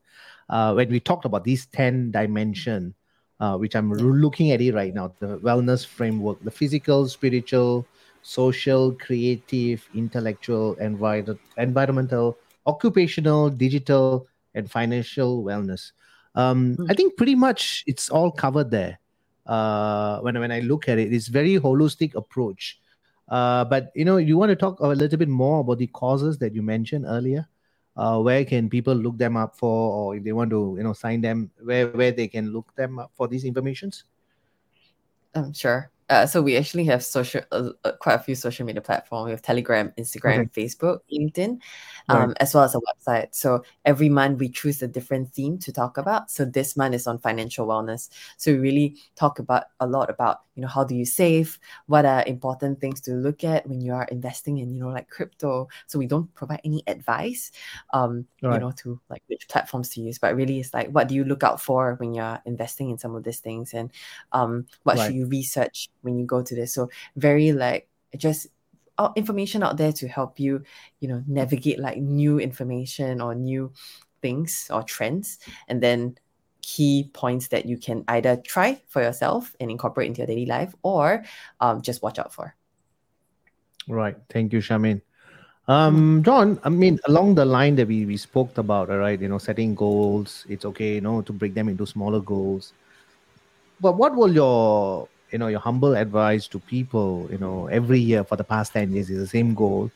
Uh, when we talked about these ten dimension, uh, which I'm looking at it right now, the wellness framework, the physical, spiritual, social, creative, intellectual, envir- environmental, occupational, digital, and financial wellness. Um, mm. I think pretty much it's all covered there. Uh, when when I look at it, it's very holistic approach. Uh, but you know, you want to talk a little bit more about the causes that you mentioned earlier. Uh, where can people look them up for, or if they want to, you know, sign them, where where they can look them up for these informations? Um, sure. Uh, so we actually have social, uh, uh, quite a few social media platforms. We have Telegram, Instagram, okay. Facebook, LinkedIn, um, right. as well as a website. So every month we choose a different theme to talk about. So this month is on financial wellness. So we really talk about a lot about you know how do you save, what are important things to look at when you are investing in you know like crypto. So we don't provide any advice, um, right. you know, to like which platforms to use, but really it's like what do you look out for when you're investing in some of these things, and um, what right. should you research when you go to this. So very like just information out there to help you, you know, navigate like new information or new things or trends, and then key points that you can either try for yourself and incorporate into your daily life, or um, just watch out for. Right. Thank you, Charmaine. Um, John, I mean, along the line that we, we spoke about, all right, you know, setting goals, it's okay, you know, to break them into smaller goals. But what will your you know your humble advice to people you know every year for the past 10 years is the same goal.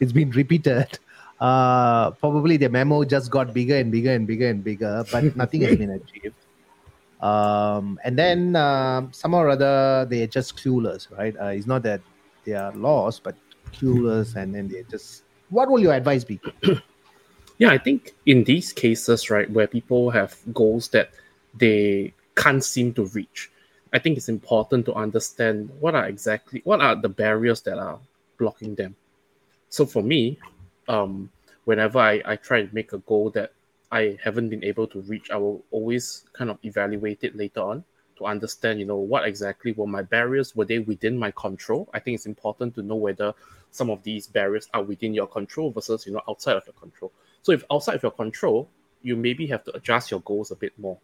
It's been repeated. Uh probably the memo just got bigger and bigger and bigger and bigger but nothing has been achieved. Um and then uh, somehow or other they're just clueless right? Uh, it's not that they are lost but clueless and then they're just what will your advice be? Yeah i think in these cases right where people have goals that they can't seem to reach I think it's important to understand what are exactly what are the barriers that are blocking them. So for me, um, whenever I, I try to make a goal that I haven't been able to reach, I will always kind of evaluate it later on to understand, you know, what exactly were my barriers? Were they within my control? I think it's important to know whether some of these barriers are within your control versus, you know, outside of your control. So if outside of your control, you maybe have to adjust your goals a bit more.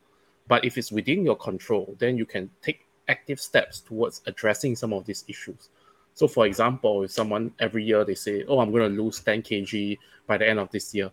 But if it's within your control, then you can take active steps towards addressing some of these issues. So, for example, if someone every year they say, "Oh, I'm going to lose 10 kg by the end of this year,"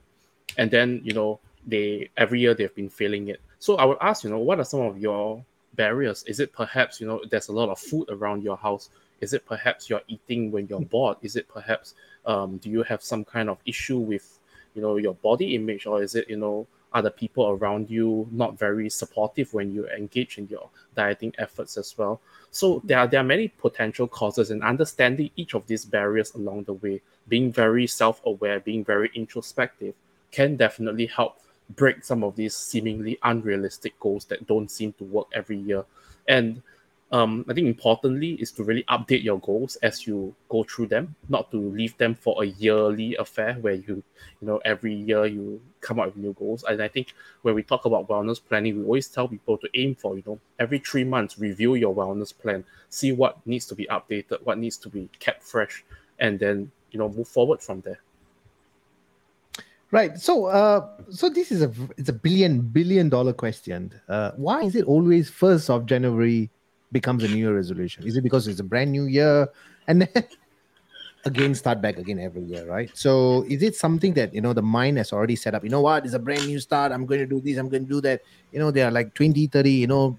and then you know they every year they've been failing it. So I would ask, you know, what are some of your barriers? Is it perhaps you know there's a lot of food around your house? Is it perhaps you're eating when you're bored? Is it perhaps um, do you have some kind of issue with you know your body image, or is it you know are the people around you not very supportive when you engage in your dieting efforts as well? So there are there are many potential causes and understanding each of these barriers along the way, being very self-aware, being very introspective, can definitely help break some of these seemingly unrealistic goals that don't seem to work every year. And um, I think importantly is to really update your goals as you go through them, not to leave them for a yearly affair where you, you know, every year you come up with new goals. And I think when we talk about wellness planning, we always tell people to aim for, you know, every three months, review your wellness plan, see what needs to be updated, what needs to be kept fresh, and then, you know, move forward from there. Right. So, uh, so this is a it's a billion billion dollar question. Uh, why is it always first of January becomes a New Year resolution? Is it because it's a brand new year and then again start back again every year, right? So, is it something that you know the mind has already set up? You know what? It's a brand new start. I'm going to do this. I'm going to do that. You know, there are like 20, 30, you know,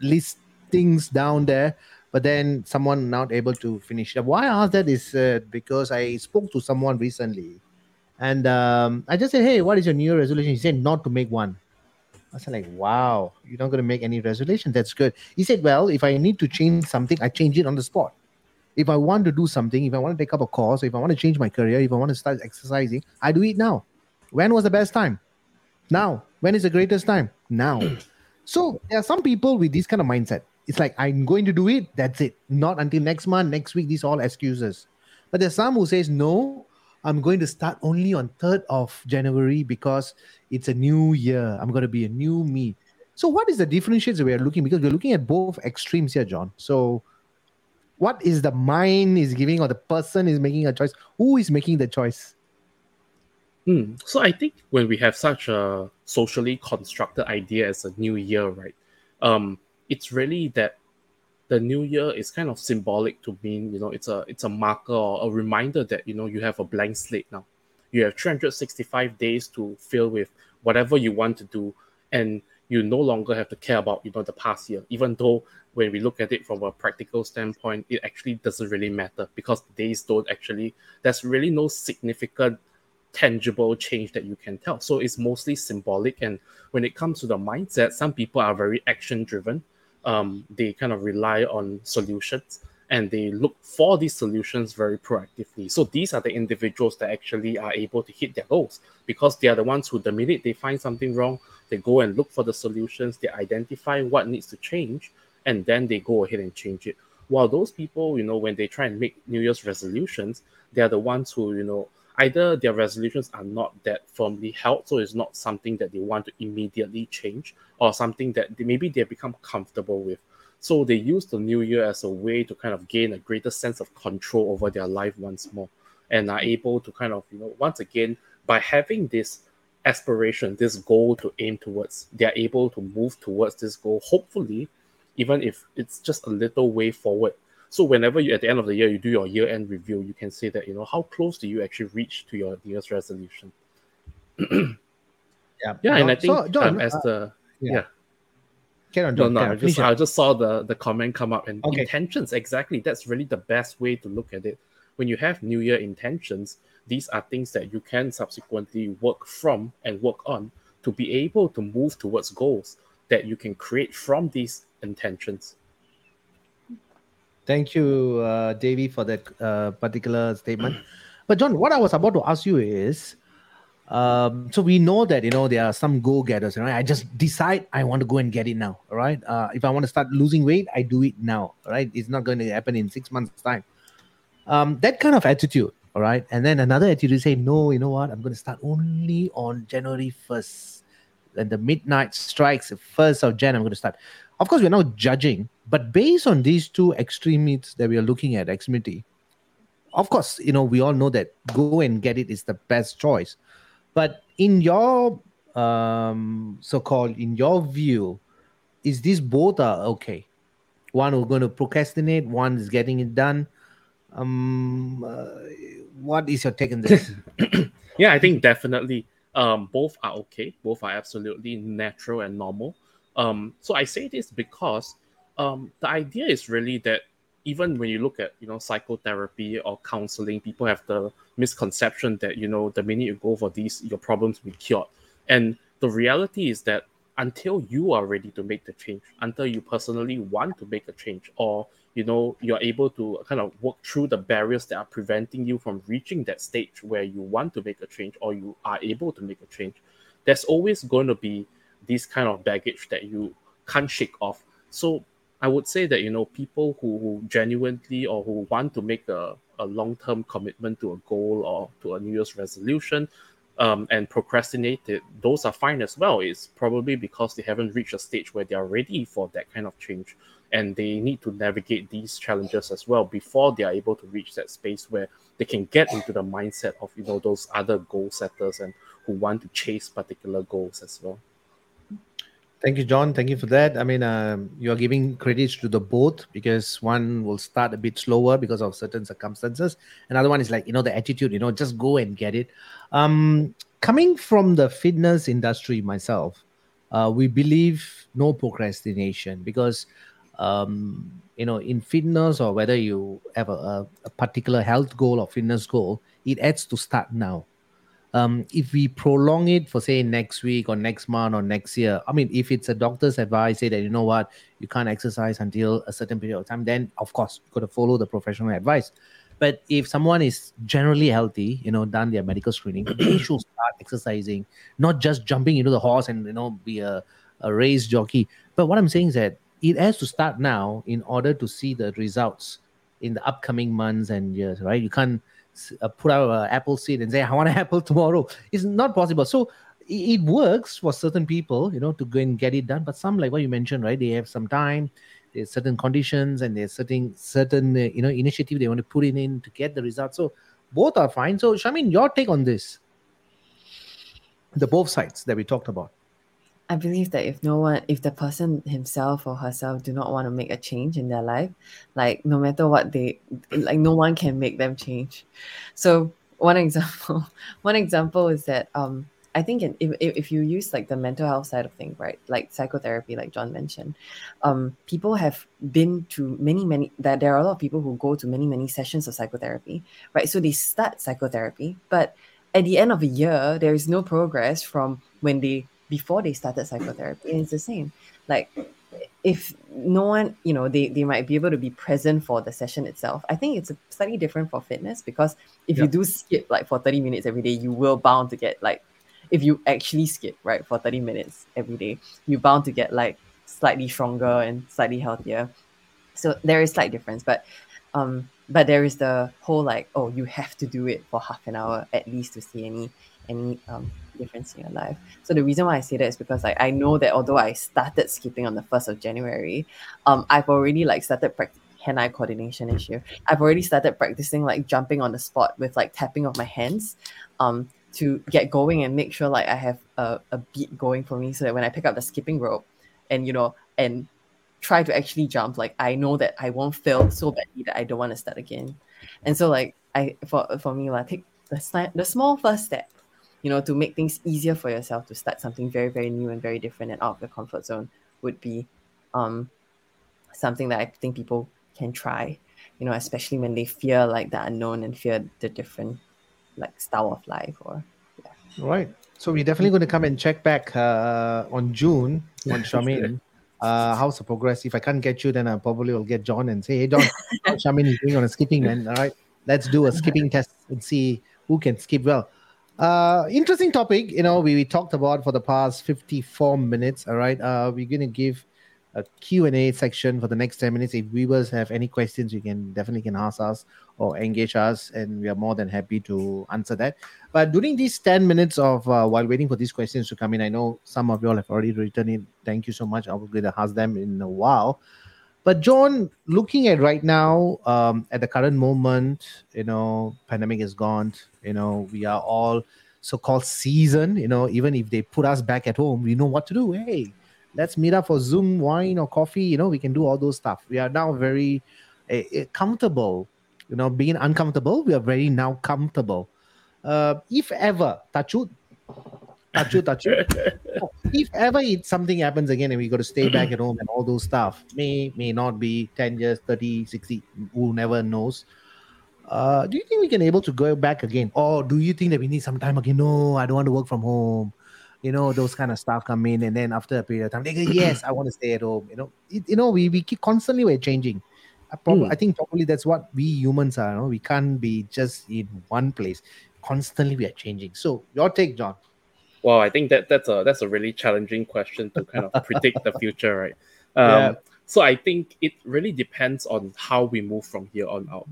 list things down there. But then someone not able to finish it. Up. Why I ask that is uh, because I spoke to someone recently and um, I just said, hey, what is your New Year resolution? He said, not to make one. I said, like, wow, you're not going to make any resolution. That's good. He said, well, if I need to change something, I change it on the spot. If I want to do something, if I want to take up a course, if I want to change my career, if I want to start exercising, I do it now. When was the best time? Now. When is the greatest time? Now. so there are some people with this kind of mindset. It's like, I'm going to do it. That's it. Not until next month, next week. These all excuses. But there's some who says, no, I'm going to start only on 3rd of January because it's a new year. I'm going to be a new me. So, what is the differentiates we are looking? Because we're looking at both extremes here, John. So, what is the mind is giving, or the person is making a choice? Who is making the choice? Hmm. So, I think when we have such a socially constructed idea as a new year, right? Um, it's really that the new year is kind of symbolic to mean you know it's a it's a marker or a reminder that you know you have a blank slate now. You have 365 days to fill with whatever you want to do and you no longer have to care about you know the past year even though when we look at it from a practical standpoint it actually doesn't really matter because days don't actually there's really no significant tangible change that you can tell. So it's mostly symbolic and when it comes to the mindset some people are very action driven um, they kind of rely on solutions and they look for these solutions very proactively. So these are the individuals that actually are able to hit their goals because they are the ones who, the minute they find something wrong, they go and look for the solutions, they identify what needs to change, and then they go ahead and change it. While those people, you know, when they try and make New Year's resolutions, they are the ones who, you know, either their resolutions are not that firmly held, so it's not something that they want to immediately change, or something that they, maybe they become comfortable with. So they use the new year as a way to kind of gain a greater sense of control over their life once more, and are able to kind of, you know, once again, by having this aspiration, this goal to aim towards, they are able to move towards this goal, hopefully, even if it's just a little way forward so whenever you at the end of the year you do your year end review, you can say that you know how close do you actually reach to your year's resolution. yeah, yeah, and I think so, um, as uh, the yeah. yeah. Carry on, John, no, no, I just, I just saw the, the comment come up and okay. intentions exactly. That's really the best way to look at it. When you have New Year intentions, these are things that you can subsequently work from and work on to be able to move towards goals that you can create from these intentions. Thank you, uh, Davey, for that uh, particular statement. But John, what I was about to ask you is, um, so we know that you know there are some go-getters. Right? I just decide I want to go and get it now. Right. Uh, if I want to start losing weight, I do it now. Right. It's not going to happen in six months' time. Um, that kind of attitude. All right. And then another attitude say, no, you know what? I'm going to start only on January first. And the midnight strikes, the first of Jan, I'm going to start. Of course, we're not judging, but based on these two extremities that we are looking at, extremity, of course, you know, we all know that go and get it is the best choice. But in your um, so-called, in your view, is these both are okay? One who's going to procrastinate, one is getting it done. Um, uh, what is your take on this? yeah, I think definitely um, both are okay. Both are absolutely natural and normal. Um, so I say this because um, the idea is really that even when you look at you know psychotherapy or counseling, people have the misconception that you know the minute you go for these, your problems will be cured. And the reality is that until you are ready to make the change, until you personally want to make a change, or you know you're able to kind of work through the barriers that are preventing you from reaching that stage where you want to make a change or you are able to make a change, there's always going to be this kind of baggage that you can't shake off. So I would say that you know people who, who genuinely or who want to make a, a long-term commitment to a goal or to a New Year's resolution um, and procrastinate it, those are fine as well. It's probably because they haven't reached a stage where they are ready for that kind of change and they need to navigate these challenges as well before they are able to reach that space where they can get into the mindset of you know those other goal setters and who want to chase particular goals as well Thank you, John. Thank you for that. I mean, um, you are giving credits to the both because one will start a bit slower because of certain circumstances. Another one is like, you know, the attitude, you know, just go and get it. Um, coming from the fitness industry myself, uh, we believe no procrastination because, um, you know, in fitness or whether you have a, a particular health goal or fitness goal, it adds to start now um, if we prolong it for say next week or next month or next year, I mean, if it's a doctor's advice, say that you know what, you can't exercise until a certain period of time, then of course you've got to follow the professional advice. But if someone is generally healthy, you know, done their medical screening, they should start exercising, not just jumping into the horse and you know be a, a race jockey. But what I'm saying is that it has to start now in order to see the results in the upcoming months and years, right? You can't uh, put out an apple seed and say i want an apple tomorrow. It's not possible. So it, it works for certain people you know to go and get it done. But some like what you mentioned right they have some time there's certain conditions and there's certain certain uh, you know initiative they want to put in, in to get the result so both are fine. So Charmaine your take on this? The both sides that we talked about I believe that if no one, if the person himself or herself do not want to make a change in their life, like no matter what they, like no one can make them change. So one example, one example is that um, I think if, if, you use like the mental health side of things, right, like psychotherapy, like John mentioned, um, people have been to many, many, that there are a lot of people who go to many, many sessions of psychotherapy, right? So they start psychotherapy, but at the end of a year, there is no progress from when they before they started psychotherapy. And it's the same. Like if no one, you know, they, they might be able to be present for the session itself. I think it's slightly different for fitness because if you do skip like for 30 minutes every day, you will bound to get like if you actually skip right for 30 minutes every day, you're bound to get like slightly stronger and slightly healthier. So there is slight difference, but um but there is the whole like oh you have to do it for half an hour at least to see any any um difference in your life. So the reason why I say that is because like I know that although I started skipping on the first of January, um, I've already like started practicing hand-eye coordination issue. I've already started practicing like jumping on the spot with like tapping of my hands, um, to get going and make sure like I have a, a beat going for me so that when I pick up the skipping rope, and you know and try to actually jump, like I know that I won't fail so badly that I don't want to start again. And so like I for for me, like take the, the small first step you know, to make things easier for yourself to start something very, very new and very different and out of your comfort zone would be um, something that I think people can try, you know, especially when they fear like the unknown and fear the different like style of life or yeah. Right. So we're definitely going to come and check back uh, on June on Charmaine. Uh, how's the progress? If I can't get you, then I probably will get John and say, "Hey, John, Charmaine is doing on a skipping man. All right, let's do a skipping test and see who can skip well." Uh, interesting topic. You know, we, we talked about for the past 54 minutes. All right. Uh, we're going to give a Q&A section for the next 10 minutes. If viewers have any questions, you can definitely can ask us or engage us, and we are more than happy to answer that. But during these 10 minutes of uh, while waiting for these questions to come in, I know some of you all have already written in. Thank you so much. I will going to ask them in a while. But John, looking at right now, um, at the current moment, you know, pandemic is gone. You know, we are all so-called seasoned. You know, even if they put us back at home, we know what to do. Hey, let's meet up for Zoom, wine or coffee. You know, we can do all those stuff. We are now very uh, comfortable. You know, being uncomfortable, we are very now comfortable. Uh, if ever, touch wood, touch wood, touch if ever it, something happens again and we got to stay back at home and all those stuff, may may not be 10 years, 30, 60, who never knows. Uh, do you think we can able to go back again? Or do you think that we need some time again? No, I don't want to work from home. You know, those kind of stuff come in and then after a period of time, they go, yes, I want to stay at home. You know, it, you know, we, we keep constantly we're changing. I, probably, mm. I think probably that's what we humans are. You know? We can't be just in one place. Constantly we are changing. So your take, John. Well, I think that that's a that's a really challenging question to kind of predict the future, right? Um, Yeah. So I think it really depends on how we move from here on out.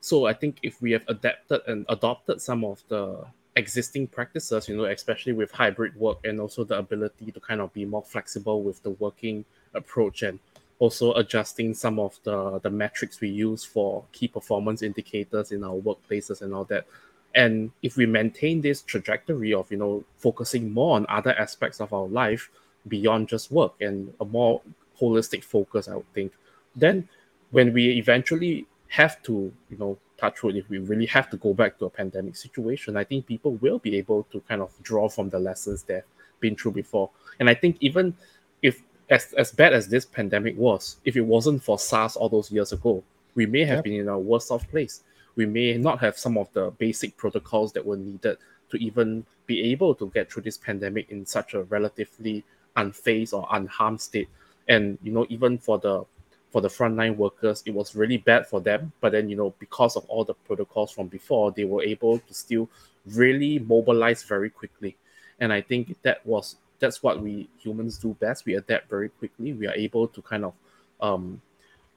So I think if we have adapted and adopted some of the existing practices, you know, especially with hybrid work and also the ability to kind of be more flexible with the working approach and also adjusting some of the the metrics we use for key performance indicators in our workplaces and all that and if we maintain this trajectory of you know focusing more on other aspects of our life beyond just work and a more holistic focus i would think then when we eventually have to you know touch wood if we really have to go back to a pandemic situation i think people will be able to kind of draw from the lessons they've been through before and i think even if as, as bad as this pandemic was if it wasn't for sars all those years ago we may have Yep. been in a worse off place we may not have some of the basic protocols that were needed to even be able to get through this pandemic in such a relatively unfazed or unharmed state. And you know, even for the for the frontline workers, it was really bad for them. But then, you know, because of all the protocols from before, they were able to still really mobilize very quickly. And I think that was that's what we humans do best. We adapt very quickly. We are able to kind of um,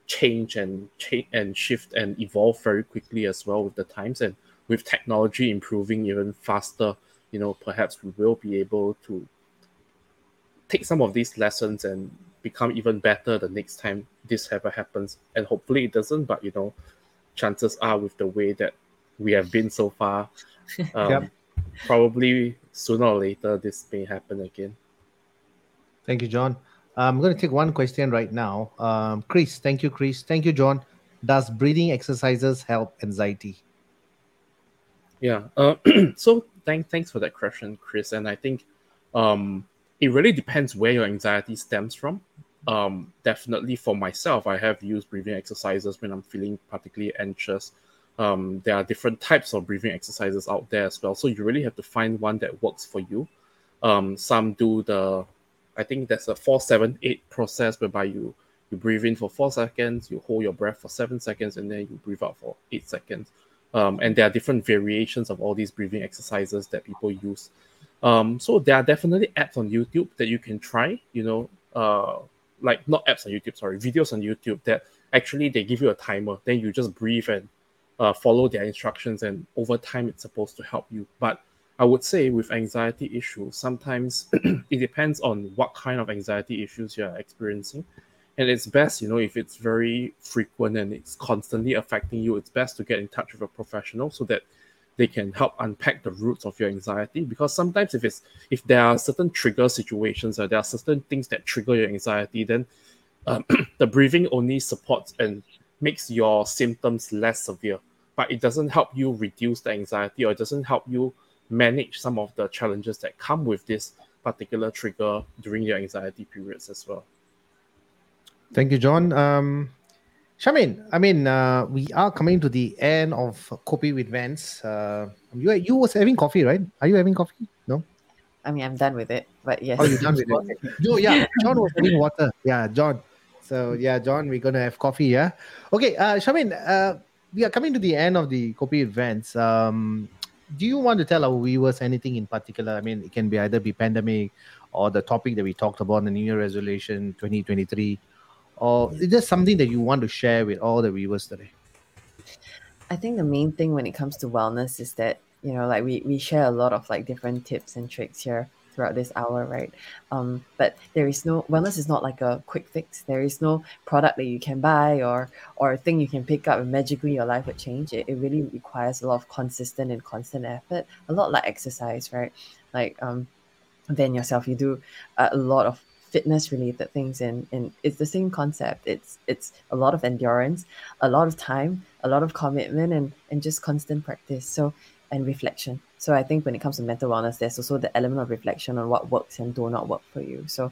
change and change and shift and evolve very quickly as well with the times and with technology improving even faster you know perhaps we will be able to take some of these lessons and become even better the next time this ever happens and hopefully it doesn't but you know chances are with the way that we have been so far um, Yep. probably sooner or later this may happen again Thank you, John. I'm going to take one question right now. Um, Chris, thank you, Chris. Thank you, John. Does breathing exercises help anxiety? Yeah. Uh, so thank, thanks for that question, Chris. And I think um, it really depends where your anxiety stems from. Um, definitely for myself, I have used breathing exercises when I'm feeling particularly anxious. Um, there are different types of breathing exercises out there as well. So you really have to find one that works for you. Um, some do the, I think that's a four, seven, eight process whereby you you breathe in for four seconds, you hold your breath for seven seconds, and then you breathe out for eight seconds. Um, and there are different variations of all these breathing exercises that people use. Um, so there are definitely apps on YouTube that you can try. You know, uh, like not apps on YouTube, sorry, videos on YouTube that actually they give you a timer. Then you just breathe and uh, follow their instructions, and over time it's supposed to help you. But I would say with anxiety issues, sometimes it depends on what kind of anxiety issues you're experiencing. And it's best, you know, if it's very frequent and it's constantly affecting you, it's best to get in touch with a professional so that they can help unpack the roots of your anxiety. Because sometimes if it's if there are certain trigger situations or there are certain things that trigger your anxiety, then um, the breathing only supports and makes your symptoms less severe. But it doesn't help you reduce the anxiety or it doesn't help you manage some of the challenges that come with this particular trigger during your anxiety periods as well. Thank you, John. Um, Charmaine, I mean, uh, we are coming to the end of Kopi with Vans. Uh, you you was having coffee, right? Are you having coffee? No. I mean, I'm done with it, but yes. Oh, you're done with it. No, yeah, John was having water. Yeah, John. So yeah, John, we're gonna have coffee. Yeah. Okay, uh, Charmaine, uh, we are coming to the end of the Kopi Vans. Um, do you want to tell our viewers anything in particular? I mean, it can be either be pandemic or the topic that we talked about, in the New Year resolution 2023, or is there something that you want to share with all the viewers today? I think the main thing when it comes to wellness is that you know like we we share a lot of like different tips and tricks here throughout this hour right? Um but there is no wellness is not like a quick fix. There is no product that you can buy or or a thing you can pick up and magically your life would change. It, it really requires a lot of consistent and constant effort a lot like exercise right? Like um then yourself. You do a lot of fitness related things and and it's the same concept. It's it's a lot of endurance a lot of time a lot of commitment and and just constant practice. So and reflection so i think when it comes to mental wellness there's also the element of reflection on what works and do not work for you. So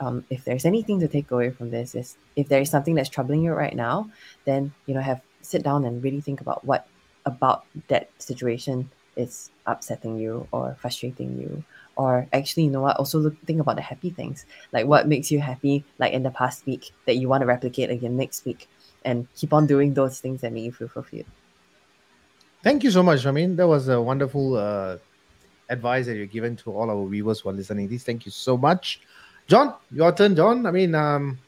um, if there's anything to take away from this is if there is something that's troubling you right now then you know have sit down and really think about what about that situation is upsetting you or frustrating you. Or actually you know what also look, think about the happy things. Like what makes you happy like in the past week that you want to replicate again next week and keep on doing those things that make you feel fulfilled Thank you so much. I mean, that was a wonderful uh, advice that you're given to all our viewers who are listening. This, thank you so much, John. Your turn, John. I mean, um,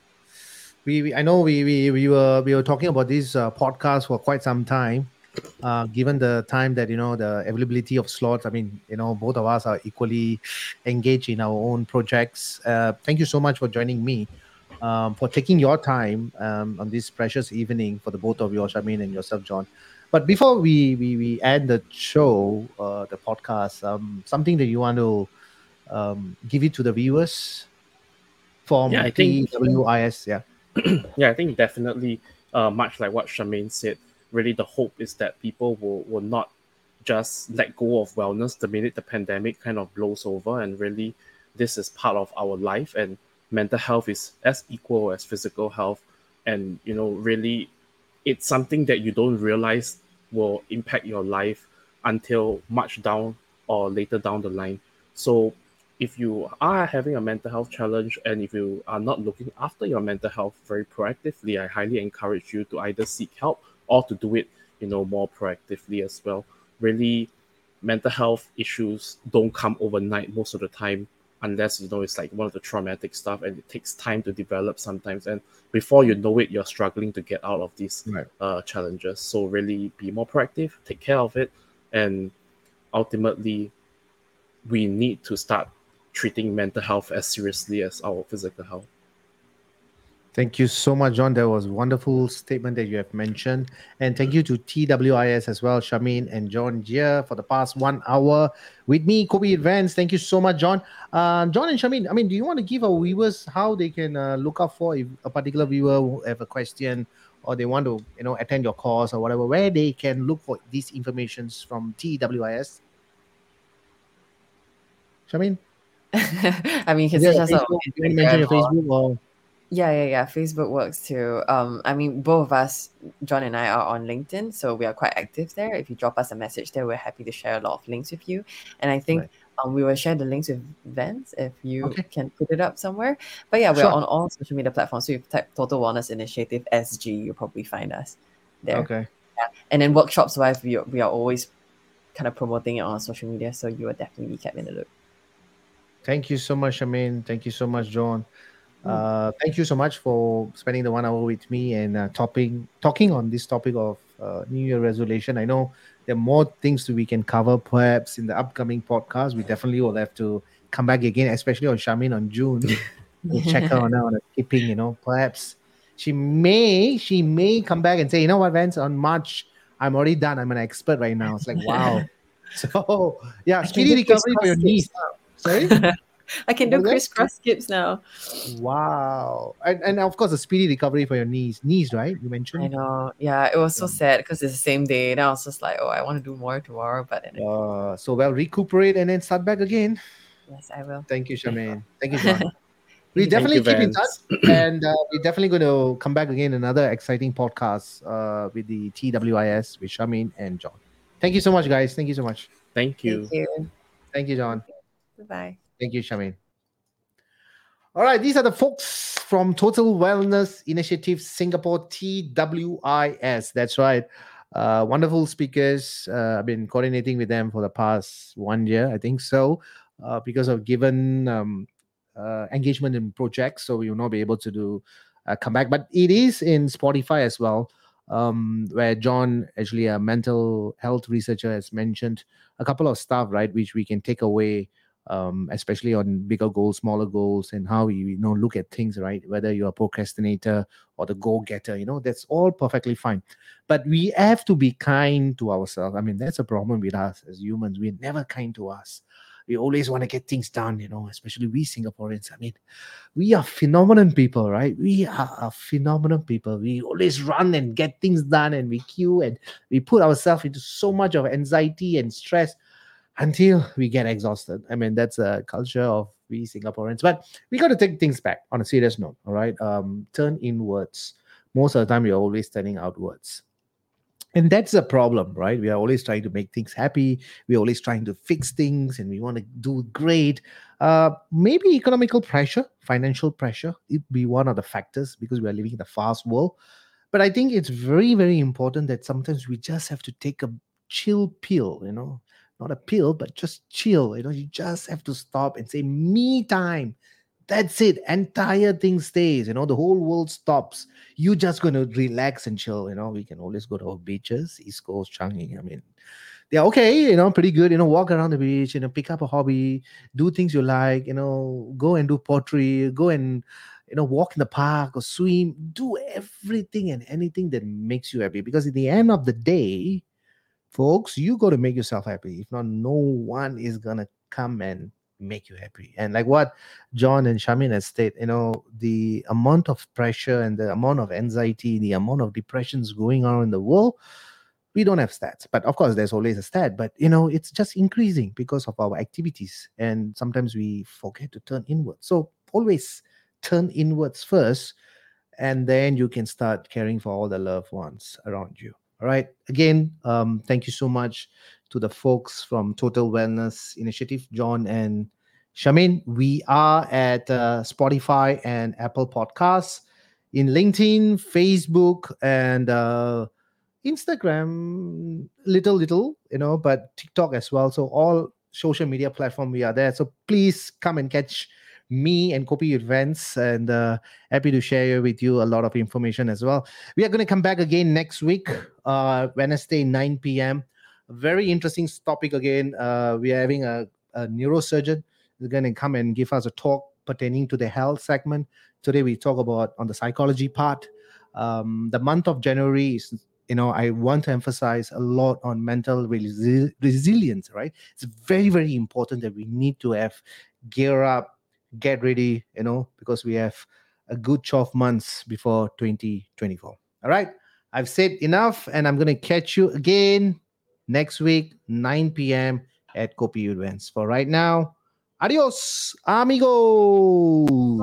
we, we I know we, we we were we were talking about this uh, podcast for quite some time. Uh, given the time that you know the availability of slots, I mean, you know, both of us are equally engaged in our own projects. Uh, thank you so much for joining me, um, for taking your time um, on this precious evening for the both of you, Charmaine and yourself, John. But before we we, we end the show, uh, the podcast, um, something that you want to um, give it to the viewers from Yeah, I think- TWIS, yeah. yeah, I think definitely, uh, much like what Charmaine said, really the hope is that people will, will not just let go of wellness the minute the pandemic kind of blows over. And really, this is part of our life, and mental health is as equal as physical health. And, you know, really, it's something that you don't realize will impact your life until much down or later down the line. So, if you are having a mental health challenge and if you are not looking after your mental health very proactively, I highly encourage you to either seek help or to do it, you know, more proactively as well. Really, mental health issues don't come overnight most of the time, unless you know it's like one of the traumatic stuff and it takes time to develop sometimes. And before you know it, you're struggling to get out of these Right. uh, challenges. So really be more proactive, take care of it, and ultimately we need to start treating mental health as seriously as our physical health. Thank you so much, John. That was a wonderful statement that you have mentioned. And thank you to TWIS as well, Charmaine and John Jia for the past one hour with me, Kopi with Vans. Thank you so much, John. Uh, John and Charmaine, I mean, do you want to give our viewers how they can uh, look up for if a particular viewer will have a question or they want to, you know, attend your course or whatever, where they can look for these informations from TWIS? Charmaine? I mean, can Yeah, us out Facebook, on you mention your Facebook or Yeah, yeah, yeah. Facebook works too. Um, I mean, both of us, John and I, are on LinkedIn, so we are quite active there. If you drop us a message there, we're happy to share a lot of links with you. And I think Right. um, we will share the links with Vans if you Okay. can put it up somewhere. But yeah, we're Sure. on all social media platforms. So if you type Total Wellness Initiative SG, you'll probably find us there. okay. And then workshops wise, we are, we are always kind of promoting it on social media, so you will definitely be kept in the loop. Thank you so much, Charmaine. Thank you so much, John. Uh, thank you so much for spending the one hour with me and uh, topping, talking on this topic of uh, New Year resolution. I know there are more things that we can cover perhaps in the upcoming podcast. We definitely will have to come back again, especially on Charmaine on June. we'll check her on her skipping, you know, perhaps she may she may come back and say, you know what, Vans, on March, I'm already done. I'm an expert right now. It's like wow. so yeah, speedy recovery for your knees. Sorry? I can do What was that? crisscross skips now. Wow. And, and of course, a speedy recovery for your knees. Knees, right? You mentioned. I know. Yeah, it was so sad because it's the same day. And I was just like, oh, I want to do more tomorrow. But then, Uh, so, well, recuperate and then start back again. yes, I will. Thank you, Charmaine. Thank you, John. we definitely you, keep in touch. And uh, we're definitely going to come back again another exciting podcast uh, with the TWIS with Charmaine and John. Thank you so much, guys. Thank you so much. Thank you. Thank you. Thank you, John. Goodbye. Thank you, Charmaine. All right, these are the folks from Total Wellness Initiative Singapore, TWIS. That's right. Uh, wonderful speakers. Uh, I've been coordinating with them for the past one year, I think so, uh, because of given um, uh, engagement in projects. So we will not be able to do uh, come back, but it is in Spotify as well, um, where John, actually a mental health researcher, has mentioned a couple of stuff, right, which we can take away um, especially on bigger goals, smaller goals, and how you, you know look at things, right? Whether you're a procrastinator or the go-getter, you know, that's all perfectly fine. But we have to be kind to ourselves. I mean, that's a problem with us as humans. We're never kind to us. We always want to get things done, you know, especially we Singaporeans. I mean, we are phenomenon people, right? We are a phenomenon people. We always run and get things done and we queue and we put ourselves into so much of anxiety and stress until we get exhausted. I mean, that's a culture of we Singaporeans. But we got to take things back on a serious note. All right. Um, turn inwards. Most of the time, we're always turning outwards. And that's a problem, right? We are always trying to make things happy. We're always trying to fix things and we want to do great. Uh, maybe economical pressure, financial pressure, it be one of the factors because we are living in a fast world. But I think it's very, very important that sometimes we just have to take a chill pill, you know, not a pill, but just chill. You know, you just have to stop and say me time. That's it. Entire thing stays. You know, the whole world stops. You just gonna relax and chill. You know, we can always go to our beaches, East Coast, Changi. I mean, they're okay, you know, pretty good. You know, walk around the beach, you know, pick up a hobby, do things you like, you know, go and do pottery, go and you know, walk in the park or swim, do everything and anything that makes you happy. Because at the end of the day, folks, you got to make yourself happy. If not, no one is gonna come and make you happy. And like what John and Charmaine has stated, you know, the amount of pressure and the amount of anxiety, the amount of depressions going on in the world, we don't have stats. But of course, there's always a stat. But you know, it's just increasing because of our activities. And sometimes we forget to turn inward. So always turn inwards first, and then you can start caring for all the loved ones around you. All right. Again, um, thank you so much to the folks from Total Wellness Initiative, John and Charmaine. We are at uh, Spotify and Apple Podcasts, in LinkedIn, Facebook, and uh, Instagram, little, little, you know, but TikTok as well. So all social media platform we are there. So please come and catch me and Kopi Vans and uh, happy to share with you a lot of information as well. We are going to come back again next week, uh, Wednesday, 9 p.m. Very interesting topic again. Uh, we are having a, a neurosurgeon who's going to come and give us a talk pertaining to the health segment. Today we talk about on the psychology part. Um, the month of January is you know i want to emphasize a lot on mental resi- resilience right it's very very important that we need to have gear up get ready, you know, because we have a good 12 months before 2024. All right. I've said enough, and I'm going to catch you again next week, 9 p.m. at Kopi Vans. For right now, adios, amigos.